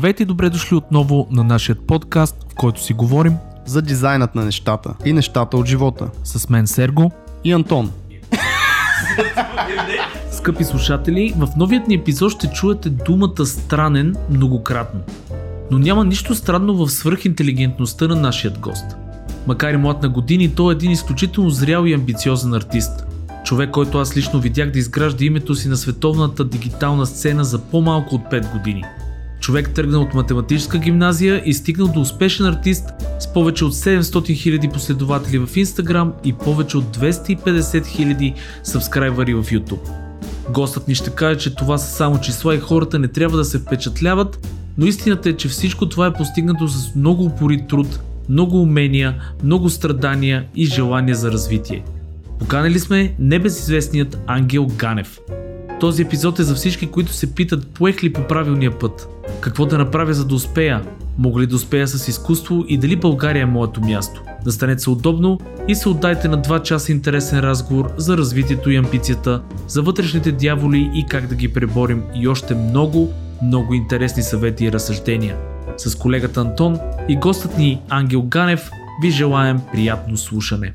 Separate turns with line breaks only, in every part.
Здравейте и добре дошли отново на нашия подкаст, в който си говорим
за дизайнът на нещата и нещата от живота.
с мен Серго.
И Антон.
Скъпи слушатели, в новият ни епизод ще чуете думата странен многократно. Но няма нищо странно в свръхинтелигентността на нашият гост. Макар и млад на години, той е един изключително зрял и амбициозен артист. Човек, който аз лично видях да изгражда името си на световната дигитална сцена за по-малко от 5 години. Човек тръгнал от математическа гимназия и стигнал до успешен артист с повече от 700 000 последователи в Instagram и повече от 250 000 сабскрайбъри в YouTube. Гостът ни ще каже, че това са само числа и хората не трябва да се впечатляват, но истината е, че всичко това е постигнато с много упорит труд, много умения, много страдания и желание за развитие. Поканали сме небезизвестният Ангел Ганев. Този епизод е за всички, които се питат поех ли по правилния път. Какво да направя за да успея? Мога ли да успея с изкуство и дали България е моето място? Настанете се удобно и се отдайте на 2 часа интересен разговор за развитието и амбицията, за вътрешните дяволи и как да ги преборим и още много, много интересни съвети и разсъждения. С колегата Антон и гостът ни Ангел Ганев ви желаем приятно слушане.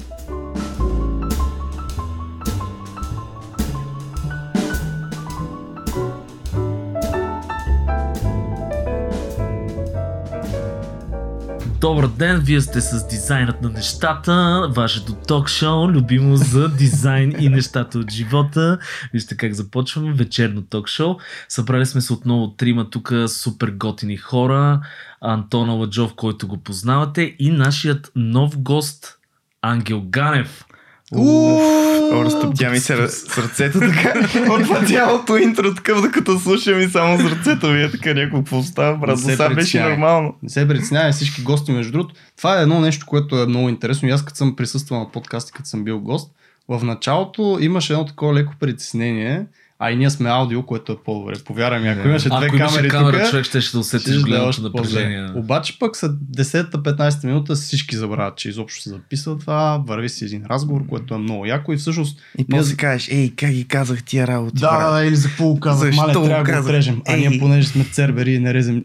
Добър ден, вие сте с дизайнът на нещата, вашето ток-шоу, любимо за дизайн и нещата от живота. Вижте как започваме, вечерно ток-шоу. Събрали сме се отново трима тук супер готини хора. Антона Ладжов, който го познавате и нашият нов гост Ангел Ганев.
Уф, разтоптя ми се сърцето така. От това цялото интро такъв, докато слушам и само сърцето ми е така някакво какво става, брат.
Не
сега беше нормално.
Не се притеснявай всички гости, между другото. Това е едно нещо, което е много интересно. И аз като съм присъствал на подкасти, като съм бил гост, в началото имаше едно такова леко притеснение, а и ние сме аудио, което е по-добре. Повярвай ми, ако имаше две
Ако
камери
камера,
тук,
човек ще, ще да усетиш
щеше да е
голямото напрежение.
Обаче пък след 10-15 минута всички забравят, че изобщо се записва това, върви си един разговор, което е много яко и всъщност
И
ние
после кажеш, ей, как ги казах тия работи,
Да,
брат?
да, или за какво казах,
Защо
мале, трябва да го отрежем. А ние, понеже сме цербери и не режем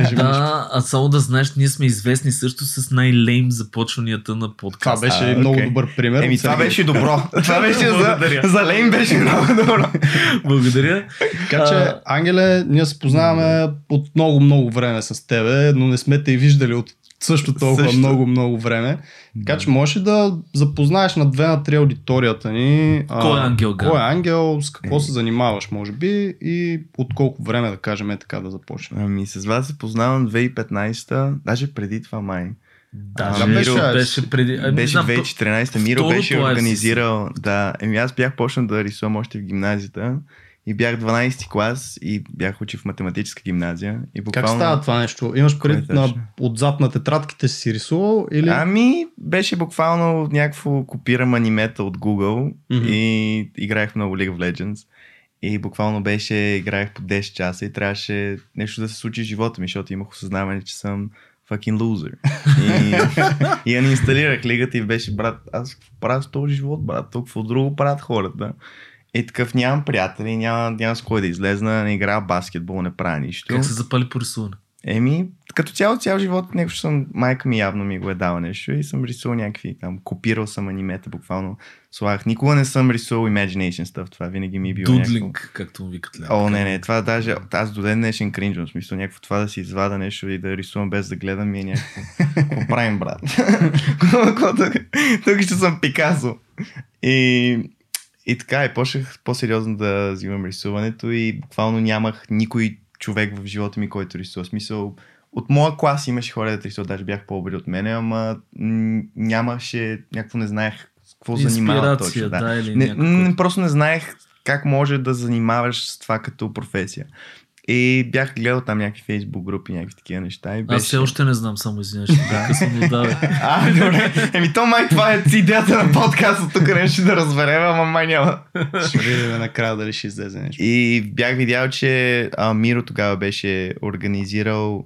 нищо.
Да, а само да знаеш, ние сме известни също с най-лейм започванията на
Това
подкаст.
беше
А,
много
окей.
добър пример.
Еми, това беше добро. Това беше за, за Лейн беше много добро.
Благодаря.
Така че, Ангеле, ние се познаваме от много-много време с тебе, но не сме те и виждали от също толкова много-много време. Така че можеш ли да запознаеш на две на три аудиторията ни?
Кой е Ангел?
Кой е Ангел, с какво
Е.
се занимаваш, може би, и от колко време, да кажем, е така да започнем.
Ами с вас се познавам 2015-та, даже преди това май.
Да,
А,
Миро
беше-
беше преди... ами,
беше
знам,
2014-та. Миро беше
е
организирал. Да, еми аз бях почнал да рисувам още в гимназията. И бях 12 клас и бях учил в математическа гимназия. И
Как
буквално...
става това нещо? Имаш
Кое
пред на, отзад на тетрадките си рисувал или?
Ами, беше буквално някакво копирам анимета от Google
Мгм.
и играех много League of Legends. И буквално беше, играех по 10 часа и трябваше нещо да се случи в живота ми, защото имах осъзнаване, че съм fucking loser. И, и я не инсталирах лигата и беше, брат, аз правя с този живот, брат, толкова друго правят хората. И такъв нямам приятели, няма, няма с кой да излезна, не играя баскетбол, не правя нищо.
Как се запали по рисуване?
Еми, като цяло, цял живот, нещо съм, майка ми явно ми го е дала нещо и съм рисувал някакви там, копирал съм анимета, буквално слагах. Никога не съм рисувал Imagination stuff, това винаги ми е било
Дудлинг, както му викат.
Някакво... О, не, не, това даже, аз до ден днешен кринжвам, смисъл някакво това да си извада нещо и да рисувам без да гледам ми е някакво. Какво правим, брат? Тук? Ще съм Пикасо. И, и така, и почнах по-сериозно да взимам рисуването и буквално нямах никой човек в живота ми, който рисува. Смисъл, от моя клас имаше хора да рисуват, даже бях по-обри от мене, ама нямаше, някакво не знаех какво занимава точно.
да, или
не,
някакво.
просто не знаех как може да занимаваш с това като професия. И бях гледал там някакви фейсбук групи, някакви такива неща. И беше...
Аз все още не знам, само извинявай, ще да. късно, но да.
А, добре. Еми то май това е идеята на подкаста, тук нещо да разберем, ама май няма.
Ще видим накрая дали ще излезе нещо.
И бях видял, че а, Миро тогава беше организирал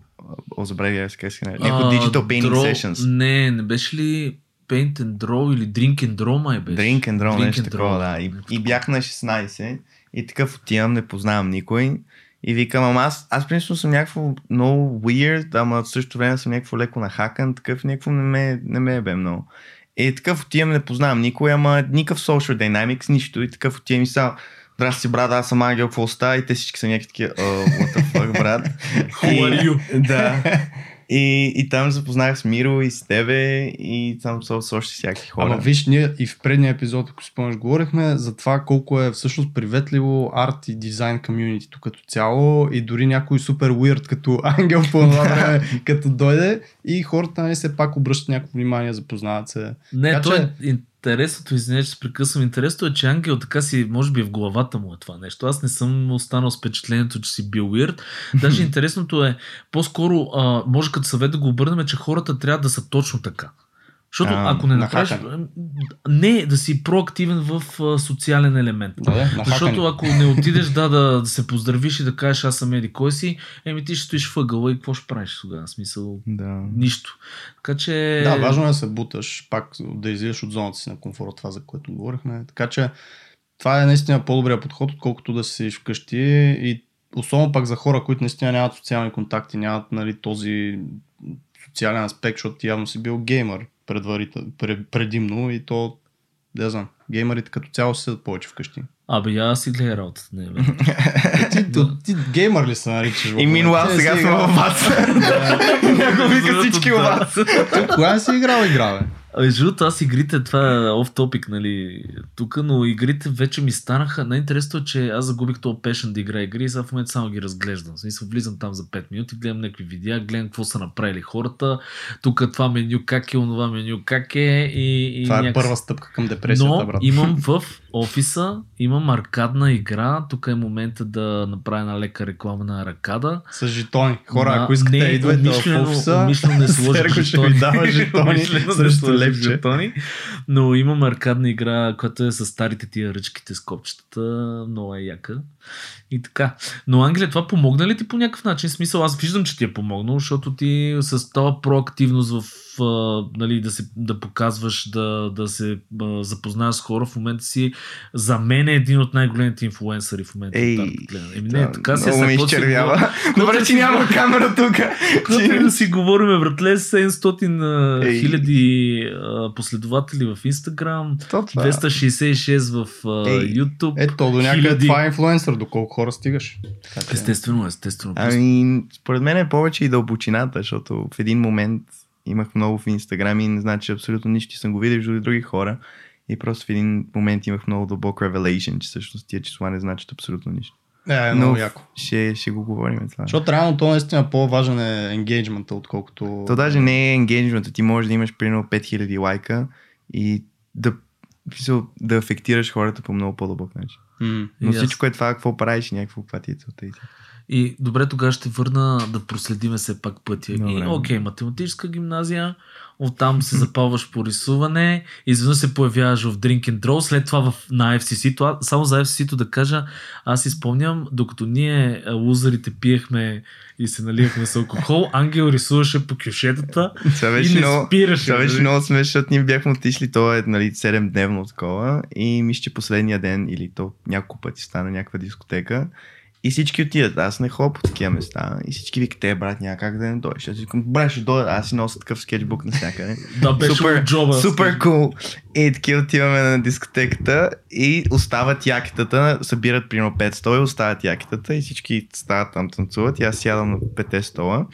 О, забравя как се нарича. Някакво
А,
Digital Painting
draw-
Sessions.
Не, не беше ли Paint and Draw или Drink and Draw май беше?
Drink and Draw,
Drink
нещо
and
такова,
Draw.
да. И, и бях на 16 и такъв отивам, не познавам никой. И викам, ама аз, аз принципно съм някакво много weird, ама в същото време съм някакво леко нахакан, такъв някакво не ме, не ме е бе много. И такъв отивам, не познавам никой, ама никакъв social dynamics, нищо. И такъв отивам и само, Здрасти, брат, аз съм Ангел, какво става? И те всички са някакви такива, oh, what the fuck, брат.
Who are you?
да. И, и там запознах с Миро и с тебе и там с, с още всякакви хора.
Ама виж, ние и в предния епизод, ако си спомняш, говорихме за това колко е всъщност приветливо арт и дизайн комьюнитито като цяло и дори някой супер уирд като ангел по това време, като дойде и хората нали, все пак обръщат някакво внимание, запознават се.
Не,
Така
то
че-
е интересното, извиня, че се прекъсвам. Интересното е, че Ангел така си, може би в главата му е това нещо. Аз не съм останал с впечатлението, че си бил weird. Даже интересното е, по-скоро, а, може като съвет да го обърнем, че хората трябва да са точно така. Защото
А,
ако не направиш... Не, да си проактивен в а, социален елемент.
Да.
Защото ако не отидеш да, да, да се поздравиш и да кажеш аз съм еди кой си, еми ти ще стоиш въгъла и какво ще правиш тогава? Смисъл,
Да.
нищо. Така че...
Да, важно е да се буташ, пак да излизаш от зоната си на комфорт, това за което говорихме. Така че това е наистина по-добрия подход, отколкото да си вкъщи и особено пак за хора, които наистина нямат социални контакти, нямат нали, този социален аспект, защото ти явно си бил геймър предимно и то, да знам, геймерите като цяло си седат повече вкъщи.
Абе, я аз си гледа работата. Не, бе.
Ти, ти, ти геймър ли се наричаш?
И минуал сега сме
играл-
във вас. Някой вика всички у вас.
Кога си играл игра, бе?
Между другото, аз игрите, това е оф топик, нали, тук, но игрите вече ми станаха. Най-интересното е, че аз загубих този пешен да играя игри и сега в момента само ги разглеждам. В смисъл, влизам там за 5 минути, гледам някакви видеа, гледам какво са направили хората. Тук това меню как е, онова меню как е и, и
Това е
някакси-
първа стъпка към депресията,
Но
брат.
имам в офиса, имам аркадна игра. Тук е момента да направя една лека реклама на аркада.
С жетони. Хора,
Да,
ако искате
не,
да идвате в
умишлено-
офиса,
умишлено не сложих жетони.
ви дава жетони срещу лепче.
жетони. Но имам аркадна игра, която е с старите тия ръчките с копчетата. Много е яка. И така. Но Англия, това помогна ли ти по някакъв начин? В Смисъл, аз виждам, че ти е помогнал, защото ти с тази проактивност в нали, да, се, да показваш, да, да се запознаеш с хора, в момента си за мен е един от най-големите инфлуенсъри в момента.
Ей.
Еми, не, така си е,
Много
си
изчервява. Добре, че няма камера тук.
Каквото да си говорим, братле, 700
Ей.
хиляди а, последователи в Instagram,
То това.
266 в а,
Ей,
YouTube.
Ето, до някъде
Хиляди.
това е инфлуенсър, до колко хора стигаш. Така
Естествено, естествено.
Ами, според мен е повече и дълбочината, защото в един момент имах много в Инстаграм и не значи абсолютно нищо и съм го видел от други хора. И просто в един момент имах много дълбок revelation, че всъщност тия числа не значат абсолютно нищо.
Е, е,
Но
много яко.
ще, ще го говорим това.
Защото реално то наистина по-важен е енгейджмента, отколкото...
То даже не е енгейджмента. Ти можеш да имаш примерно 5000 лайка и да, да афектираш хората по много по-дълбок начин.
М.
Но
аз-
всичко е това, какво правиш и някакво, каква ти е целта. И.
И добре, тогава ще върна да проследиме все пак пътя. И,
Добре.
окей, математическа гимназия, оттам се запалваш по рисуване, изведнъж се появяваш в Drink and Draw, след това в, на FCC. Това, само за FCC-то да кажа, аз си спомням, докато ние лузерите пиехме и се наливахме с алкохол, Ангел рисуваше по кюшетата
Това
и не
много,
спираше.
Това беше
нали?
много смешно, защото ние бяхме отишли, то е нали, 7-дневно такова и мисля, че последния ден или то няколко пъти стана някаква дискотека и всички отидат. Аз не ходя по такива места и всички викат, те брат, няма как да не дойдеш. Аз викам, брат, ще дойда. Аз си нося такъв скетчбук навсякъде.
Да, беше
Супер,
джоба.
Супер кул. И таки отиваме на дискотеката и остават якитата, събират примерно 5 стола и остават якитата и всички стават там танцуват и аз сядам на 5 стола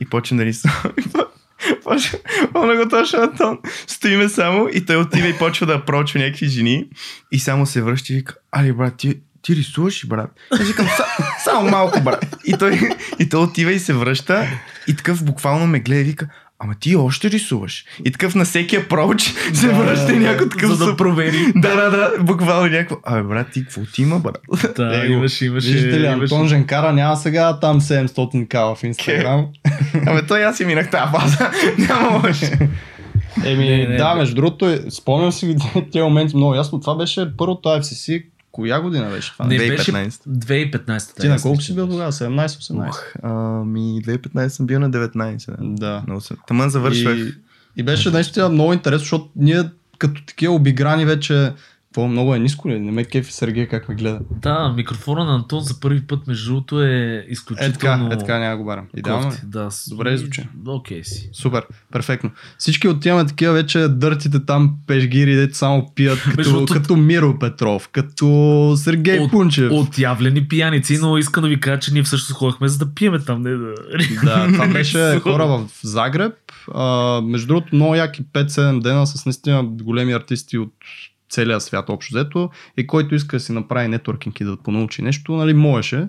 и почвам да рисувам. Помня го точно Антон. Стоиме само и той отива и почва да прочва някакви жени и само се връща и вика, али брат, ти, ти рисуваш брат? Аз викам, «Са- само малко, брат. И той, и той отива и се връща и такъв буквално ме гледа и вика, ама ти още рисуваш. И такъв на всеки апроч се
Да,
връща
да,
някой такъв
За да провери.
Да, да, да, буквално някакво. Абе, брат, ти какво ти има, брат?
Да,
Его,
имаше, имаше.
Виждате ли,
имаше.
Антон Женкара няма сега там 700к в Инстаграм.
Абе, той аз си минах тази база. Няма може.
Еми,
Не, не,
да, между другото, е- спомням си тези моменти много ясно. Това беше първото FCC. Коя година беше това?
Не,
2015.
беше 2015.
Ти на колко си бил тогава? 17-18?
Ух, ами 2015 съм бил на 19. Да.
Да.
Таман завършвах.
И, и беше наистина много интересно, защото ние като такива обиграни вече Какво много е ниско ли? Не ме кефи Сергей как ме гледа.
Да, микрофона на Антон за първи път, между другото, е
Е така,
изключително...
е така, няма го барам. Идеално
кофти. Да,
Добре звучи.
Окей си.
Супер, перфектно. Всички отиваме такива вече дъртите там пешгири, дето само пият, като,
другото-
като Миро Петров, като Сергей
От-
Пунчев.
Отявлени пияници, но искам да ви кажа, че ние всъщност ходихме за да пиеме там, не да...
Да, това беше хора в Загреб. А, между другото, много яки 5-7 дена с наистина големи артисти от целия свят общо взето и който иска да си направи нетворкинг и да понаучи нещо, нали, можеше.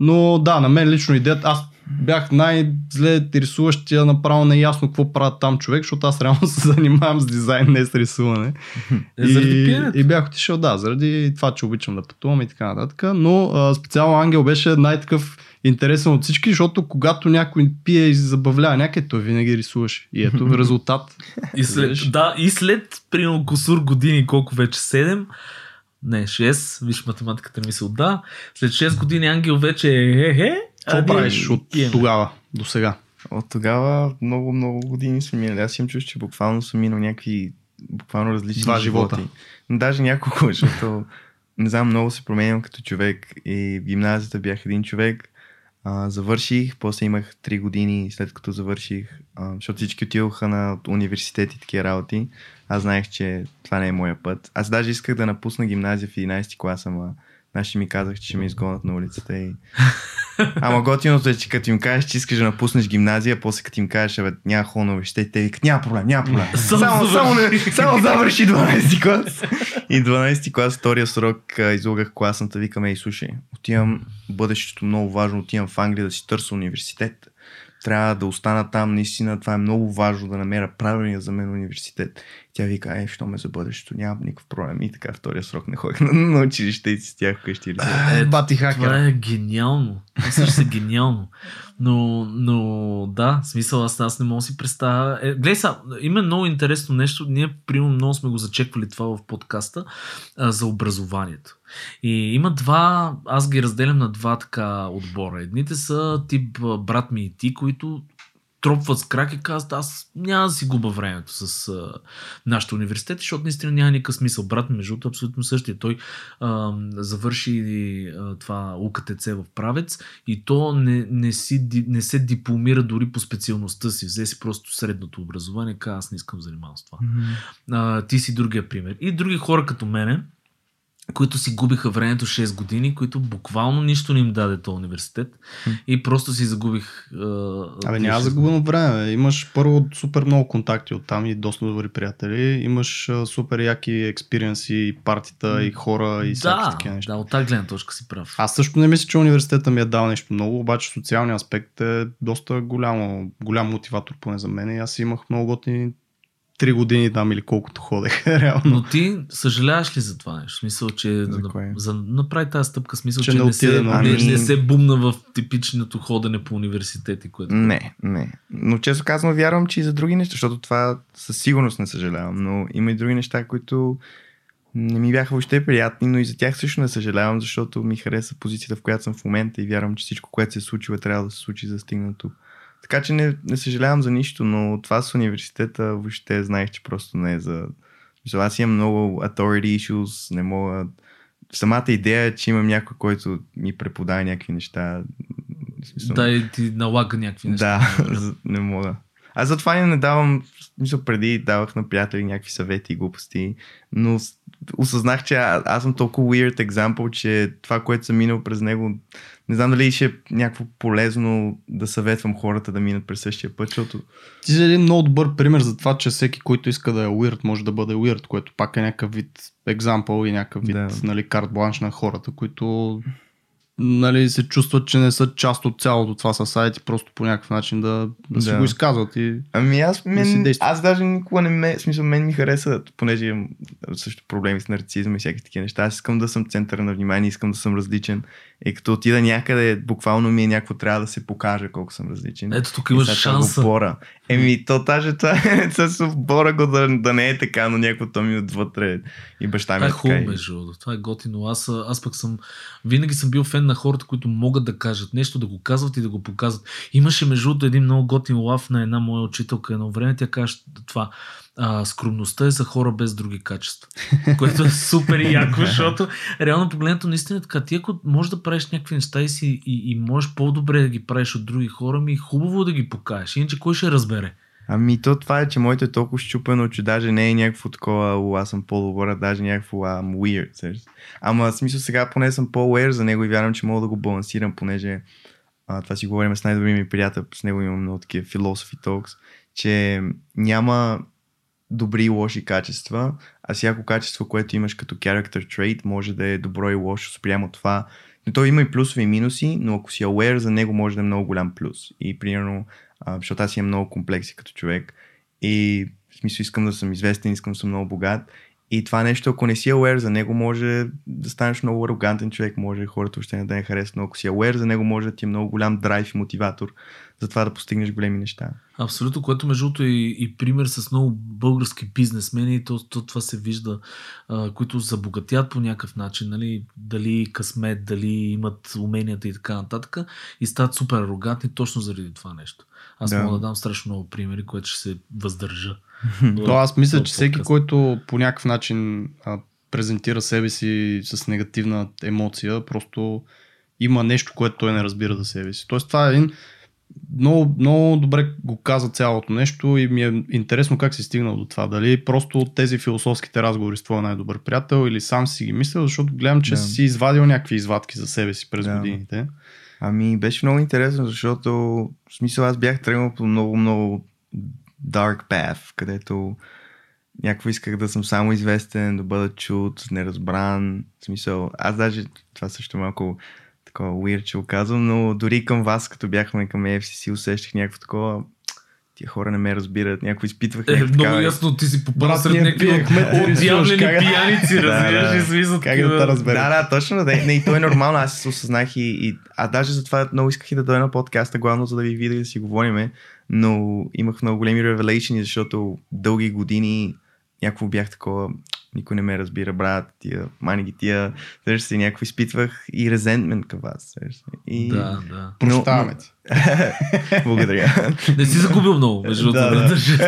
Но да, на мен лично идеята, аз бях най-зле рисуващия, направо неясно какво правят там човек, защото аз реално се занимавам с дизайн, не с рисуване.
Е,
и, и бях отишъл, да, заради това, че обичам да пътувам и така нататък. Но а, специално Ангел беше най-такъв интересен от всички, защото когато някой пие и забавлява някъде, той винаги рисуваше. И ето резултат.
И след, да, и след примерно косур години, колко вече 7, не 6, виж математиката ми се отда, след 6 години Ангел вече е е е.
Какво правиш от тогава до сега?
От тогава много, много години са минали. Аз имам чувство, че буквално съм минал някакви буквално различни
Два живота.
животи. Даже няколко, защото не знам, много се променям като човек и в гимназията бях един човек. А, завърших, после имах 3 години след като завърших, а, защото всички отидоха на университет и такива работи. Аз знаех, че това не е моя път. Аз даже исках да напусна гимназия в 11 клас, наши ми казах, че ще ме изгонят на улицата и Ама готиното е, че като им кажеш, че искаш да напуснеш гимназия, после като им кажеш, абе, няма на университет, те викат, няма проблем, няма проблем.
Само
само, не, само завърши 12 клас. И 12 клас, втория срок, излагах класната, викаме и слушай, отивам, бъдещето много важно, отивам в Англия да си търся университет. Трябва да остана там, наистина, това е много важно да намеря правилния за мен университет. Тя вика, е, що ме за бъдещето, нямам никакъв проблем. И така, втория срок не ходих на, на училище и си стях вкъщи.
Е, бати
Това
хакер.
е гениално. Това също е гениално. Но, но да, смисъл аз, аз не мога да си представя. Е, гледай сега, има много интересно нещо. Ние, примерно, много сме го зачеквали това в подкаста а, за образованието. И има два, аз ги разделям на два така отбора. Едните са тип брат ми и ти, които тропват с крак и казват, аз няма да си губа времето с а, нашите университети, защото наистина няма никакъв смисъл. Брат ми, между другото, е абсолютно същия. Той а, завърши а, това УКТЦ в правец и то не, не, си, не се дипломира дори по специалността си. Взе си просто средното образование, каза, аз не искам да занимавам с това. А, ти си другия пример. И други хора като мене, които си губиха времето 6 години, които буквално нищо не им даде този университет и просто си загубих.
Абе, няма загубено време. Имаш първо супер много контакти от там и доста добри приятели. Имаш супер яки експириенси, и партита, и хора, и всякакви
Да,
такива неща.
да, от тази гледна точка си прав.
Аз също не мисля, че университета ми е дал нещо много, обаче социалният аспект е доста голямо, голям мотиватор поне за мен. И аз имах много готини три години там или колкото ходех, реално.
Но ти съжаляваш ли за това нещо? Смисъл, че
За кое?
за направи тази стъпка, смисъл,
Че
че,
не
не, се,
на
не, не
университет.
се бумна в типичното ходене по университети, което...
Не, не. Но често казано вярвам, че и за други неща, защото това със сигурност не съжалявам, но има и други неща, които не ми бяха въобще приятни, но и за тях също не съжалявам, защото ми хареса позицията, в която съм в момента и вярвам, че всичко, което се е случило, трябва да се случи за да стигна тук. Така че не, не съжалявам за нищо, но това с университета въобще знаех, че просто не е за... Мисля, Аз имам много authority issues, не мога... Самата идея е, че имам някой, който ми преподава някакви неща. смисъл,
Да, и ти налага някакви неща.
да, не мога. Аз затова и не давам, смисъл преди давах на приятели някакви съвети и глупости, но осъзнах, че а, аз съм толкова weird example, че това, което съм минал през него, не знам дали ще е някакво полезно да съветвам хората да минат през същия път, защото
Ти си един много добър пример за това, че всеки, който иска да е weird, може да бъде weird, което пак е някакъв вид екзампъл и някакъв вид
Да.
нали, карт бланш на хората, които нали, се чувстват, че не са част от цялото това съсайти, просто по някакъв начин да, да, си
Да.
го изказват. И...
Ами аз, мен,
действа.
аз даже никога не ме, смисъл, мен ми хареса, понеже имам също проблеми с нарцизъм и всякакви такива неща. Аз искам да съм център на внимание, искам да съм различен. И като отида някъде, буквално ми е някакво трябва да се покажа колко съм различен.
Ето тук имаш
това
шанса.
Го бора. Еми, то даже това е, с бора го да, да не е така, но някакво то ми отвътре и баща ми
Това е
е така.
хубаво, между другото. Това е готино. Аз, аз пък съм, винаги съм бил фен на хората, които могат да кажат нещо, да го казват и да го показват. Имаше между другото един много готин лав на една моя учителка едно време. Тя каже това. А, скромността е за хора без други качества. Което е супер яко, защото реално погледнато наистина е така. Ти ако можеш да правиш някакви неща и, си, и, и можеш по-добре да ги правиш от други хора, ми е хубаво да ги покажеш. Иначе кой ще разбере?
Ами то това е, че моето е толкова щупено, че даже не е някакво такова, аз съм по-добър, даже някакво I'm weird. Също. Ама в смисъл сега поне съм по-aware за него и вярвам, че мога да го балансирам, понеже а, това си говорим с най-добрия ми приятел, с него имам много такива philosophy talks, че няма добри и лоши качества, а всяко качество, което имаш като character trait, може да е добро и лошо спрямо това. Но той има и плюсови и минуси, но ако си aware за него може да е много голям плюс. И примерно, защото аз имам много комплекси като човек и в смисъл искам да съм известен, искам да съм много богат и това нещо, ако не си aware за него, може да станеш много арогантен човек, може хората още не да не харесат, но ако си aware за него, може да ти е много голям драйв и мотиватор за това да постигнеш големи неща.
Абсолютно, което между другото е и, и пример с много български бизнесмени, то, то това се вижда, а, които забогатят по някакъв начин, нали, дали късмет, дали имат уменията и така нататък, и стават супер арогантни точно заради това нещо. Аз
Да.
мога да дам страшно много примери, което ще се въздържа.
То аз мисля, че всеки, който по някакъв начин а, презентира себе си с негативна емоция, просто има нещо, което той не разбира за себе си. Тоест това е един много, много добре го каза цялото нещо и ми е интересно как си стигнал до това. Дали просто от тези философските разговори с твоя най-добър приятел или сам си ги мислил, защото гледам, че
Да.
си извадил някакви извадки за себе си през
Да.
годините.
Ами беше много интересно, защото в смисъл аз бях тръгнал по много, много dark path, където някакво исках да съм само известен, да бъда чут, неразбран. В смисъл, аз даже, това също малко такова weird, че го казвам, но дори към вас, като бяхме към AFCC, усещах някакво такова, тия хора не ме разбират, някакво изпитвах
Е,
някаква
много ясно, ти си попал сред някакви отявлени
как-
пияници,
Да,
разбираш,
да.
и смисъл
Как да те
такива-
разбера?
Да, да, точно. Да. Не, и то е нормално. Аз се осъзнах и, и а даже затова много исках и да дойда на подкаста, главно за да ви видя и да си говориме, но имах много големи ревелейшни, защото дълги години някакво бях такова, никой не ме разбира, брат, тия, мани ги тия, сещаш се, някакво изпитвах и резентмент към вас. И...
Да, да.
Прощаваме ти.
Благодаря.
Не си загубил много, между другото.
Да,
Да,
да.
държа.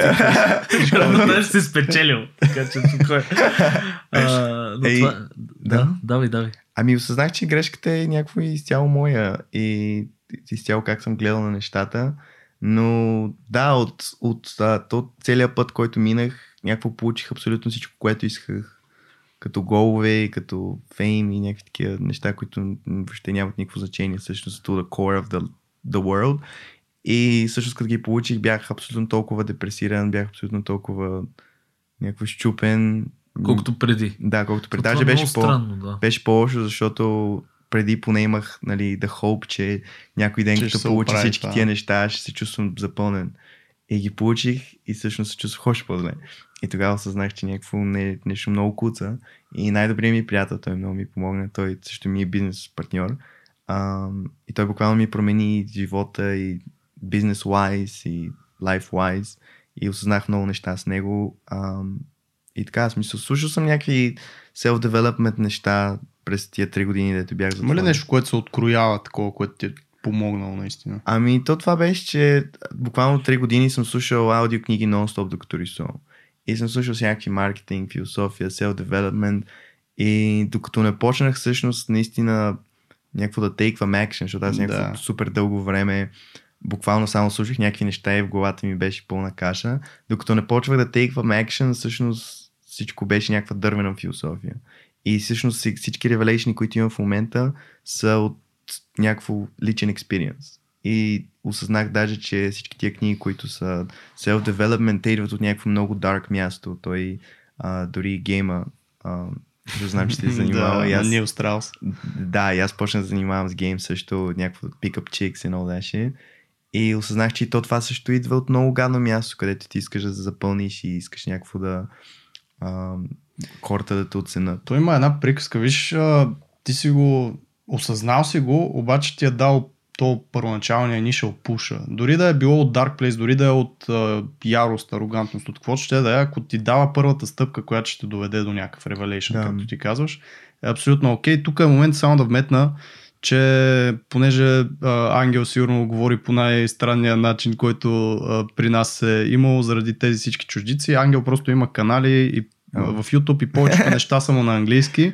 Равнодаж си спечелил. Така че. А, но
Ей,
това...
да.
Да, давай, давай.
Ами осъзнах, че грешката е някакво изцяло моя и изцяло как съм гледал на нещата. Но да, от, от, а, от целият път, който минах, някакво получих абсолютно всичко, което исках. Като голове, и като фейм и някакви такива неща, които въобще нямат никакво значение. Всъщност, to the core of the, the world. И всъщност, като ги получих, бях абсолютно толкова депресиран, бях абсолютно толкова някакво щупен.
Колкото преди.
Да, колкото преди.
Това
Даже
е
беше
много
по...
странно, да.
Беше по-лошо, защото преди поне имах нали, да hope, че някой ден,
Че
като получа
оправи
всички
това.
тия неща, ще се чувствам запълнен. И ги получих и всъщност се чувствах още по-зле. И тогава осъзнах, че някакво не, нещо много куца. И най-добрият ми приятел, той много ми помогна, той също ми е бизнес партньор. А, и той буквално ми промени живота и бизнес-wise и life-wise. И осъзнах много неща с него. А, и така, смисъл, слушал съм някакви self-development неща през тия три години, дето бях
Има ли нещо, което се откроява такова, което ти е помогнало наистина?
Ами, то това беше, че буквално 3 години съм слушал аудиокниги нон-стоп, докато рисувам. И съм слушал всякакви маркетинг, философия, self-development. И докато не почнах всъщност наистина някакво да тейквам action, защото аз някакво
Да.
супер дълго време буквално само слушах някакви неща и в главата ми беше пълна каша. Докато не почвах да тейквам action, всъщност всичко беше някаква дървена философия. И всъщност всички ревелейшни, които имам в момента, са от някакво личен експириенс. И осъзнах даже, че всички тия книги, които са self-development, те идват от някакво много dark място. Той а, дори гейма, а, защото знам, че се занимава.
да,
и аз,
Нил Страус.
да, и аз почнах да занимавам с гейм също, някакво pick up chicks and all that shit. И осъзнах, че и то това също идва от много гадно място, където ти искаш да запълниш и искаш някакво да а, хората да те оценят.
Той има една приказка, виж, а, ти си го осъзнал си го, обаче ти е дал то първоначалния initial пуша. Дори да е било от Dark Place, дори да е от а, ярост, арогантност, от какво ще да е, ако ти дава първата стъпка, която ще те доведе до някакъв revelation,
Да.
както ти казваш, е абсолютно окей. Тук е момент само да вметна, че понеже а, Ангел сигурно говори по най-странния начин, който а, при нас е имал заради тези всички чуждици, Ангел просто има канали и а, в YouTube и повечето неща са му на английски.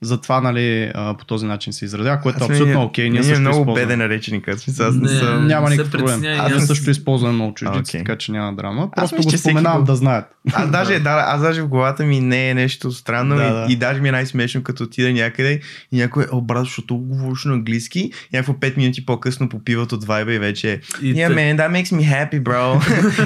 Затова, нали, по този начин се изразява, което е абсолютно окей. Ние
Ние
също
много
използваме.
беден реченик, аз смисъл, аз не, съм...
Няма
Не се
никакъв проблем. Аз
аз-
също използвам много чуждици,
Окей.
така че няма драма.
Аз
Просто
мисля,
го споменавам
го-
да знаят.
Аз даже, да, аз даже в главата ми не е нещо странно
Да,
и,
да.
и даже ми е най-смешно, като отида някъде и някой, о брат, защото го говориш на английски, и някакво 5 минути по-късно попиват от вайба и вече е,
И
yeah man, that makes me happy, bro.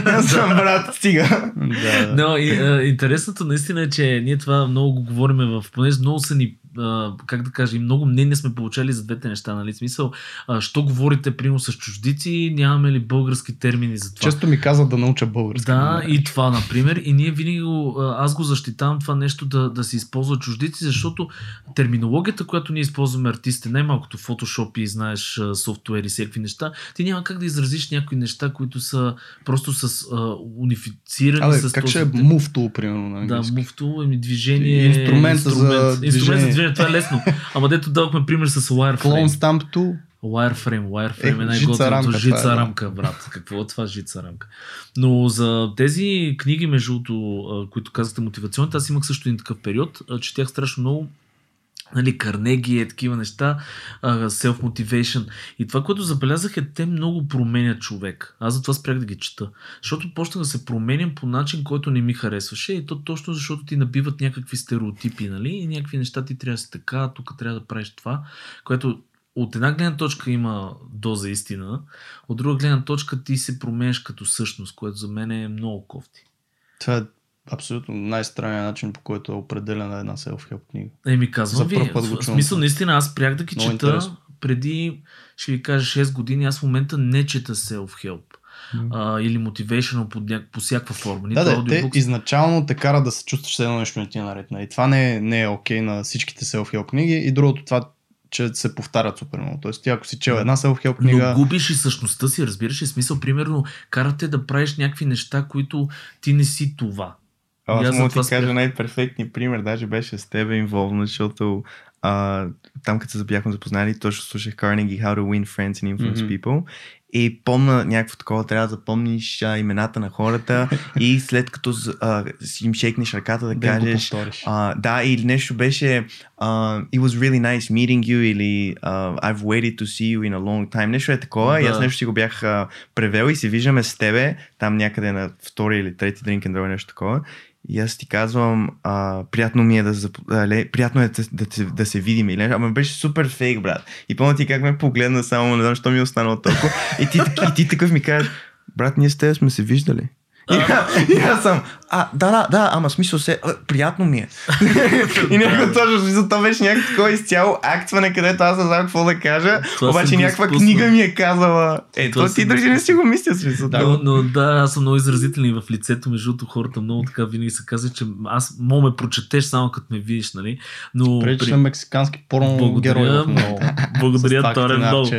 Аз съм брат, стига.
Да.
Но интересното наистина е, че ние това много го говорим в, понеже много са ни, а, как да кажа, и много мнения сме получали за двете неща, нали? Смисъл, а, що говорите, примерно, с чуждици, нямаме ли български термини за това?
Често ми казват да науча български.
Да, и това, например. И ние винаги го, аз го защитавам това нещо да, да се използва чуждици, защото терминологията, която ние използваме артистите, най-малкото Photoshop и знаеш софтуер и всякакви неща, ти няма как да изразиш някои неща, които са просто с а, унифицирани
Абе,
с
как
този
ще е муфто, примерно, на
да,
английски?
муфто, еми движение.
Инструмент за
Инструмент за
движение.
Движение, това е лесно. Ама дето дадохме пример с
Clone
Wireframe.
Stamp 2.
Wireframe, Wireframe
Е,
е
жица
най-готиното.
това
Жица
е, да.
рамка, брат. Какво е това жица рамка? Но за тези книги, между които казахте мотивационните, аз имах също един такъв период. Четях страшно много нали, Карнеги е такива неща, self-motivation. И това, което забелязах е, те много променят човек. Аз затова спрях да ги чета. Защото почнах да се променям по начин, който не ми харесваше. И то точно защото ти набиват някакви стереотипи, нали? И някакви неща ти трябва да си така, тук трябва да правиш това, което от една гледна точка има доза истина, от друга гледна точка ти се променяш като същност, което за мен е много кофти.
Това е абсолютно най-странният начин, по който е определена една self-help книга.
Еми, казвам
За
ви,
път го
в
чувам
смисъл, наистина, аз прях да ги
Много
чета
интересно.
преди, ще ви кажа, 6 години, аз в момента не чета self-help. А, или motivational по, ня... по всякаква форма.
Да, да, те изначално те кара да се чувстваш, едно нещо не ти е наред. И това не е, не е окей на всичките self-help книги. И другото това, че се повтарят супер много. Тоест, ти ако си чел една self-help книга,
Но губиш и същността си, разбираш ли? Смисъл, примерно, карате да правиш някакви неща, които ти не си това. Аз
Аз мога да ти кажа
спрях.
най-перфектният пример, даже беше с тебе инволвно, защото а, там като се бяхме запознали, точно слушах Carnegie How to Win Friends and Influence
Мгм.
People и помна някакво такова, трябва да запомниш а, имената на хората и след като а, им шейкнеш ръката да,
да
кажеш а, да, или нещо беше uh, It was really nice meeting you или uh, I've waited to see you in a long time. Нещо е такова и аз
Да.
нещо си го бях а, превел и се виждаме с тебе там някъде на втори или трети drink and draw нещо такова. И аз ти казвам, а, приятно ми е да, зап- а, ле, приятно е да, да, да, се видим. Или, ама беше супер фейк, брат. И помня ти как ме погледна само, не знам, що ми е останало толкова. И ти, и ти такъв ми кажеш, брат, ние с теб сме се виждали. И, и аз съм, а, да, да, да, ама смисъл се, а, приятно ми е. и някакво точно, в смисъл, то беше някакво такова изцяло актване, където аз не знам какво да кажа,
Това
обаче някаква книга ми е казала. Е,
Това
то ти
го
не си го мисля, смисъл.
Да,
но, но да, аз съм много изразителен в лицето, между другото хората много така винаги се казва, че аз мога ме прочетеш само като ме видиш, нали? Но
Пречи на мексикански порно герой.
благодаря
момента.
много. Благодаря, Торе, много.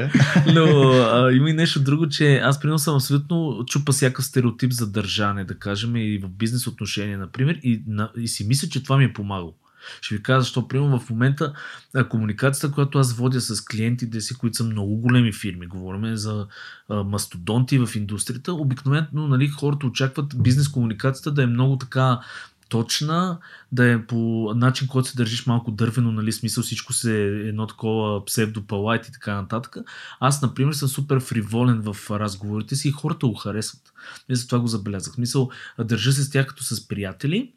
Но а, има и нещо друго, че аз примерно съм абсолютно чупа всякакъв стереотип за държане, да кажем, и в бизнес отношения, например, и, на, и си мисля, че това ми е помагало. Ще ви кажа, защо примерно в момента комуникацията, която аз водя с клиентите си, които са много големи фирми, говорим за а, мастодонти в индустрията, обикновено нали, хората очакват бизнес комуникацията да е много така точна, да е по начин, който се държиш малко дървено, нали, смисъл всичко се е едно такова псевдопалайт и така нататък. Аз, например, съм супер фриволен в разговорите си и хората го харесват. И затова го забелязах. Мисъл, държа се с тях като с приятели,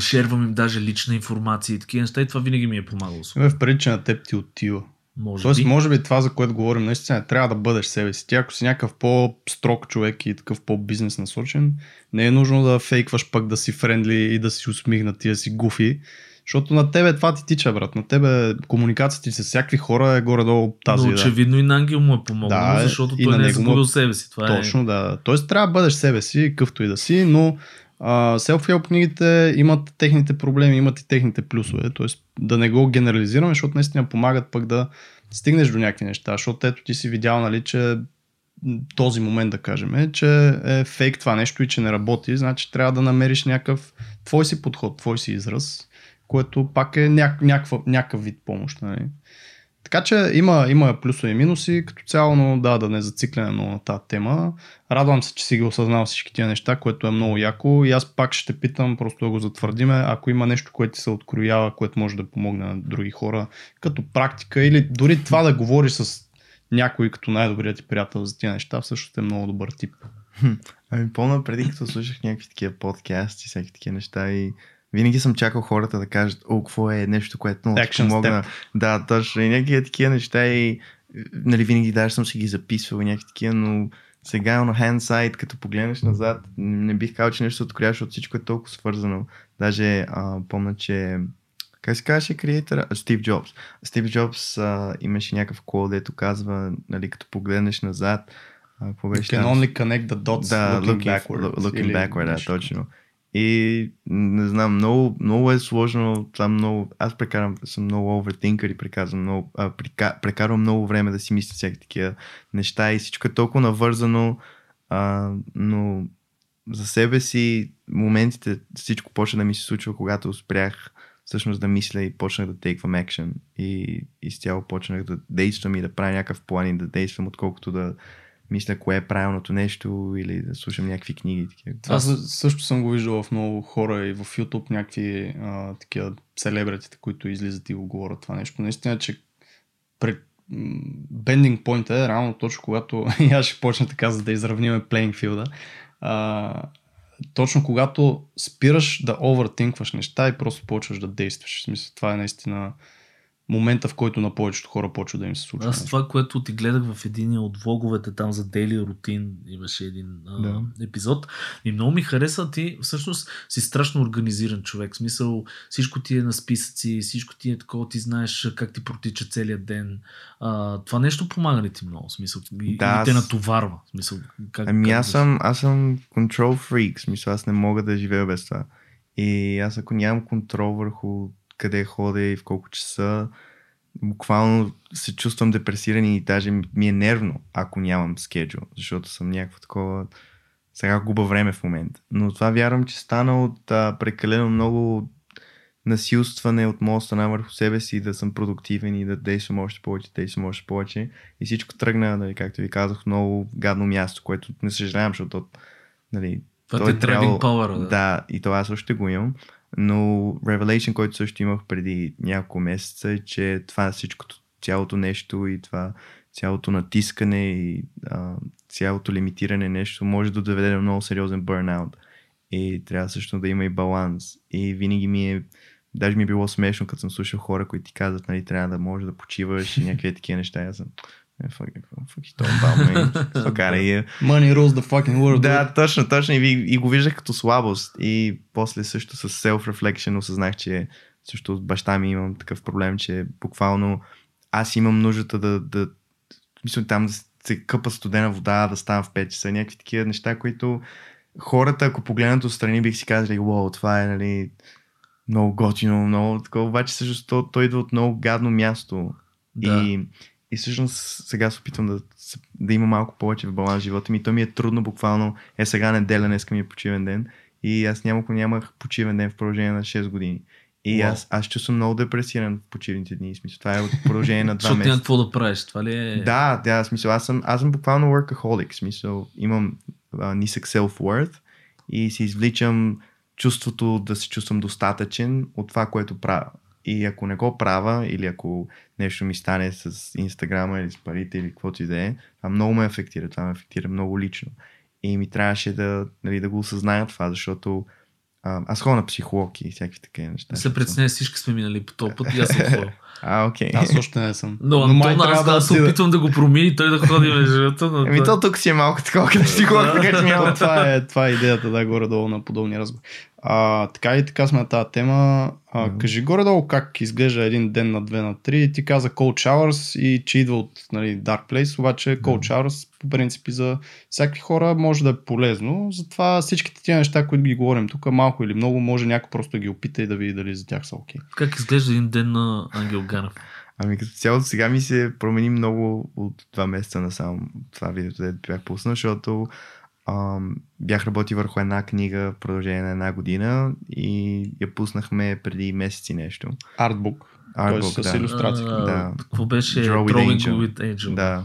шервам им даже лична информация и такива неща и това винаги ми е помагало.
В преди, че на теб ти отива.
Може
Тоест,
би.
може би това, за което говорим, наистина трябва да бъдеш себе си. Ти, ако си някакъв по-строг човек и такъв по-бизнес насочен, не е нужно да фейкваш пък да си френдли и да си усмихнат и да си гуфи. Защото на тебе това ти тича, брат. На тебе комуникацията ти с всякакви хора е горе-долу тази.
Но
да.
очевидно и на Ангел му е помогнал,
Да,
защото той не е
него му е-
загубил себе си. Това
Точно, да. Тоест трябва да бъдеш себе си, къвто и да си, но self-help книгите имат техните проблеми, имат и техните плюсове. Тоест да не го генерализираме, защото наистина помагат пък да стигнеш до някакви неща. Защото ето ти си видял, нали, че този момент да кажем, е, че е фейк това нещо и че не работи, значи трябва да намериш някакъв твой си подход, твой си израз, което пак е няк- някаква, някакъв вид помощ. Нали? Така че има, има плюсове и минуси, като цяло, но да, да не зацикляме много на тази тема. Радвам се, че си ги осъзнал всички тия неща, което е много яко и аз пак ще питам, просто да го затвърдиме, ако има нещо, което ти се откроява, което може да помогне на други хора, като практика или дори това да говориш с някой като най-добрият ти приятел за тия неща, всъщност е много добър тип.
Ами помня преди като слушах някакви такива подкасти, всеки такива неща и винаги съм чакал хората да кажат, о, какво е нещо, което много ти помогна. Да, точно. И някакви такива неща и нали, винаги даже съм си ги записвал и някакви такива, но сега на hindsight, като погледнеш назад, не бих казал, че нещо открояваш, защото всичко е толкова свързано. Даже а, помня, че как се казваше креатора? Стив Джобс. Стив Джобс а, имаше някакъв кол, дето казва, нали, като погледнеш назад, а, какво беше
You can only connect the dots
да,
looking,
looking
backward.
Looking
или
backward, да, точно. И не знам, много, много е сложно. Това много, аз прекарам, съм много овертинкър и прекарвам много, а, прека, прекарвам много време да си мисля всякакви такива неща и всичко е толкова навързано, а, но за себе си моментите, всичко почна да ми се случва, когато спрях всъщност да мисля и почнах да take action и изцяло почнах да действам и да правя някакъв план и да действам, отколкото да мисля кое е правилното нещо или да слушам някакви книги. и Такива.
Аз също съм го виждал в много хора и в YouTube някакви а, такива селебритите, които излизат и го говорят това нещо. Наистина, че пред бендинг point е реално точно когато и аз ще почна така, за да изравниме playing field точно когато спираш да овертинкваш неща и просто почваш да действаш. В смисъл, това е наистина момента, в който на повечето хора почва да им се случва.
Аз
нещо.
това, което ти гледах в един от влоговете там за Daily Routine, имаше един а,
Да.
епизод и много ми хареса, ти всъщност си страшно организиран човек, в смисъл всичко ти е на списъци, всичко ти е такова, ти знаеш как ти протича целият ден. А, това нещо помага ли ти много, в смисъл, и,
Да,
и те натоварва, в смисъл, как,
Ами
как
аз съм, аз съм control freak, в смисъл аз не мога да живея без това. И аз ако нямам контрол върху къде ходя и в колко часа, буквално се чувствам депресиран и даже ми е нервно, ако нямам скеджул, защото съм някакво такова сега губа време в момента. Но това вярвам, че стана от а, прекалено много насилстване от моя страна върху себе си да съм продуктивен и да действам още повече, действам още повече. И всичко тръгна, нали, както ви казах, много гадно място, което не съжалявам, защото нали,
Това
той
ти е трейдинг пауър.
да. да, и това аз също го имам. Но Revelation, който също имах преди няколко месеца, е, че това всичкото, цялото нещо и това цялото натискане и а, цялото лимитиране нещо може да доведе до много сериозен бърнаут. И трябва също да има и баланс. И винаги ми е, даже ми е било смешно, като съм слушал хора, които ти казват, нали, трябва да можеш да почиваш и някакви такива неща. Аз съм, е, fuck, fuck you talking about, out of here.
Money rules the fucking world.
Да, точно, точно. И, и го виждах като слабост. И после също с self-reflection осъзнах, че също от баща ми имам такъв проблем, че буквално аз имам нуждата да, да мисля, там да се къпа студена вода, да ставам в 5 часа, някакви такива неща, които хората, ако погледнат отстрани, бих си казали, уау, това е, нали, много готино, много такова, обаче всъщност то, той идва от много гадно място.
Да.
И, и всъщност сега се опитвам да, да има малко повече в баланс в живота ми. То ми е трудно буквално. Е сега неделя, днеска ми е почивен ден. И аз няколко нямах почивен ден в продължение на 6 години. И
Уау.
аз, аз чувствам много депресиран в почивните дни. Смисъл, това е от продължение на 2
Защото няма
месеца.
какво да правиш, това ли е?
Да, да, смисъл, аз съм, аз съм буквално workaholic, смисъл, имам а, нисък self-worth и си извличам чувството да се чувствам достатъчен от това, което правя. И ако не го правя, или ако нещо ми стане с Инстаграма или с парите или каквото и да е, това много ме афектира, това ме афектира много лично. И ми трябваше да, нали, да го осъзная това, защото а, аз ходя на психолог и всякакви такива неща.
Не се притесняй, всички сме минали по този път и аз съм.
А, окей.
Аз още не съм.
Но,
Но май
Антон, аз,
да
се опитвам да го промени и той да ходи между живота. Но
Еми то тук си е малко такова, като психолог,
Да.
така че няма
това, е, това е идеята, да, горе-долу на подобни разговори. А, така и така сме на тази тема. А,
Мгм.
Кажи горе-долу как изглежда един ден на две на три. Ти каза Cold Showers и че идва от нали, Dark Place, обаче Cold Showers по принцип за всякакви хора може да е полезно. Затова всичките тия неща, които ги говорим тук, малко или много, може някой просто да ги опита и да види дали за тях са окей.
Как изглежда един ден на Ангел Ганев?
Ами като цяло сега ми се промени много от два месеца насам това видеото, дето бях пуснал, защото ам, бях работил върху една книга в продължение на една година и я пуснахме преди месеци нещо.
Артбук.
Artbook,
Тоест с
да.
иллюстрации.
А,
Да.
Какво беше?
Draw with
Drawing
Angel.
with Angel.
Да.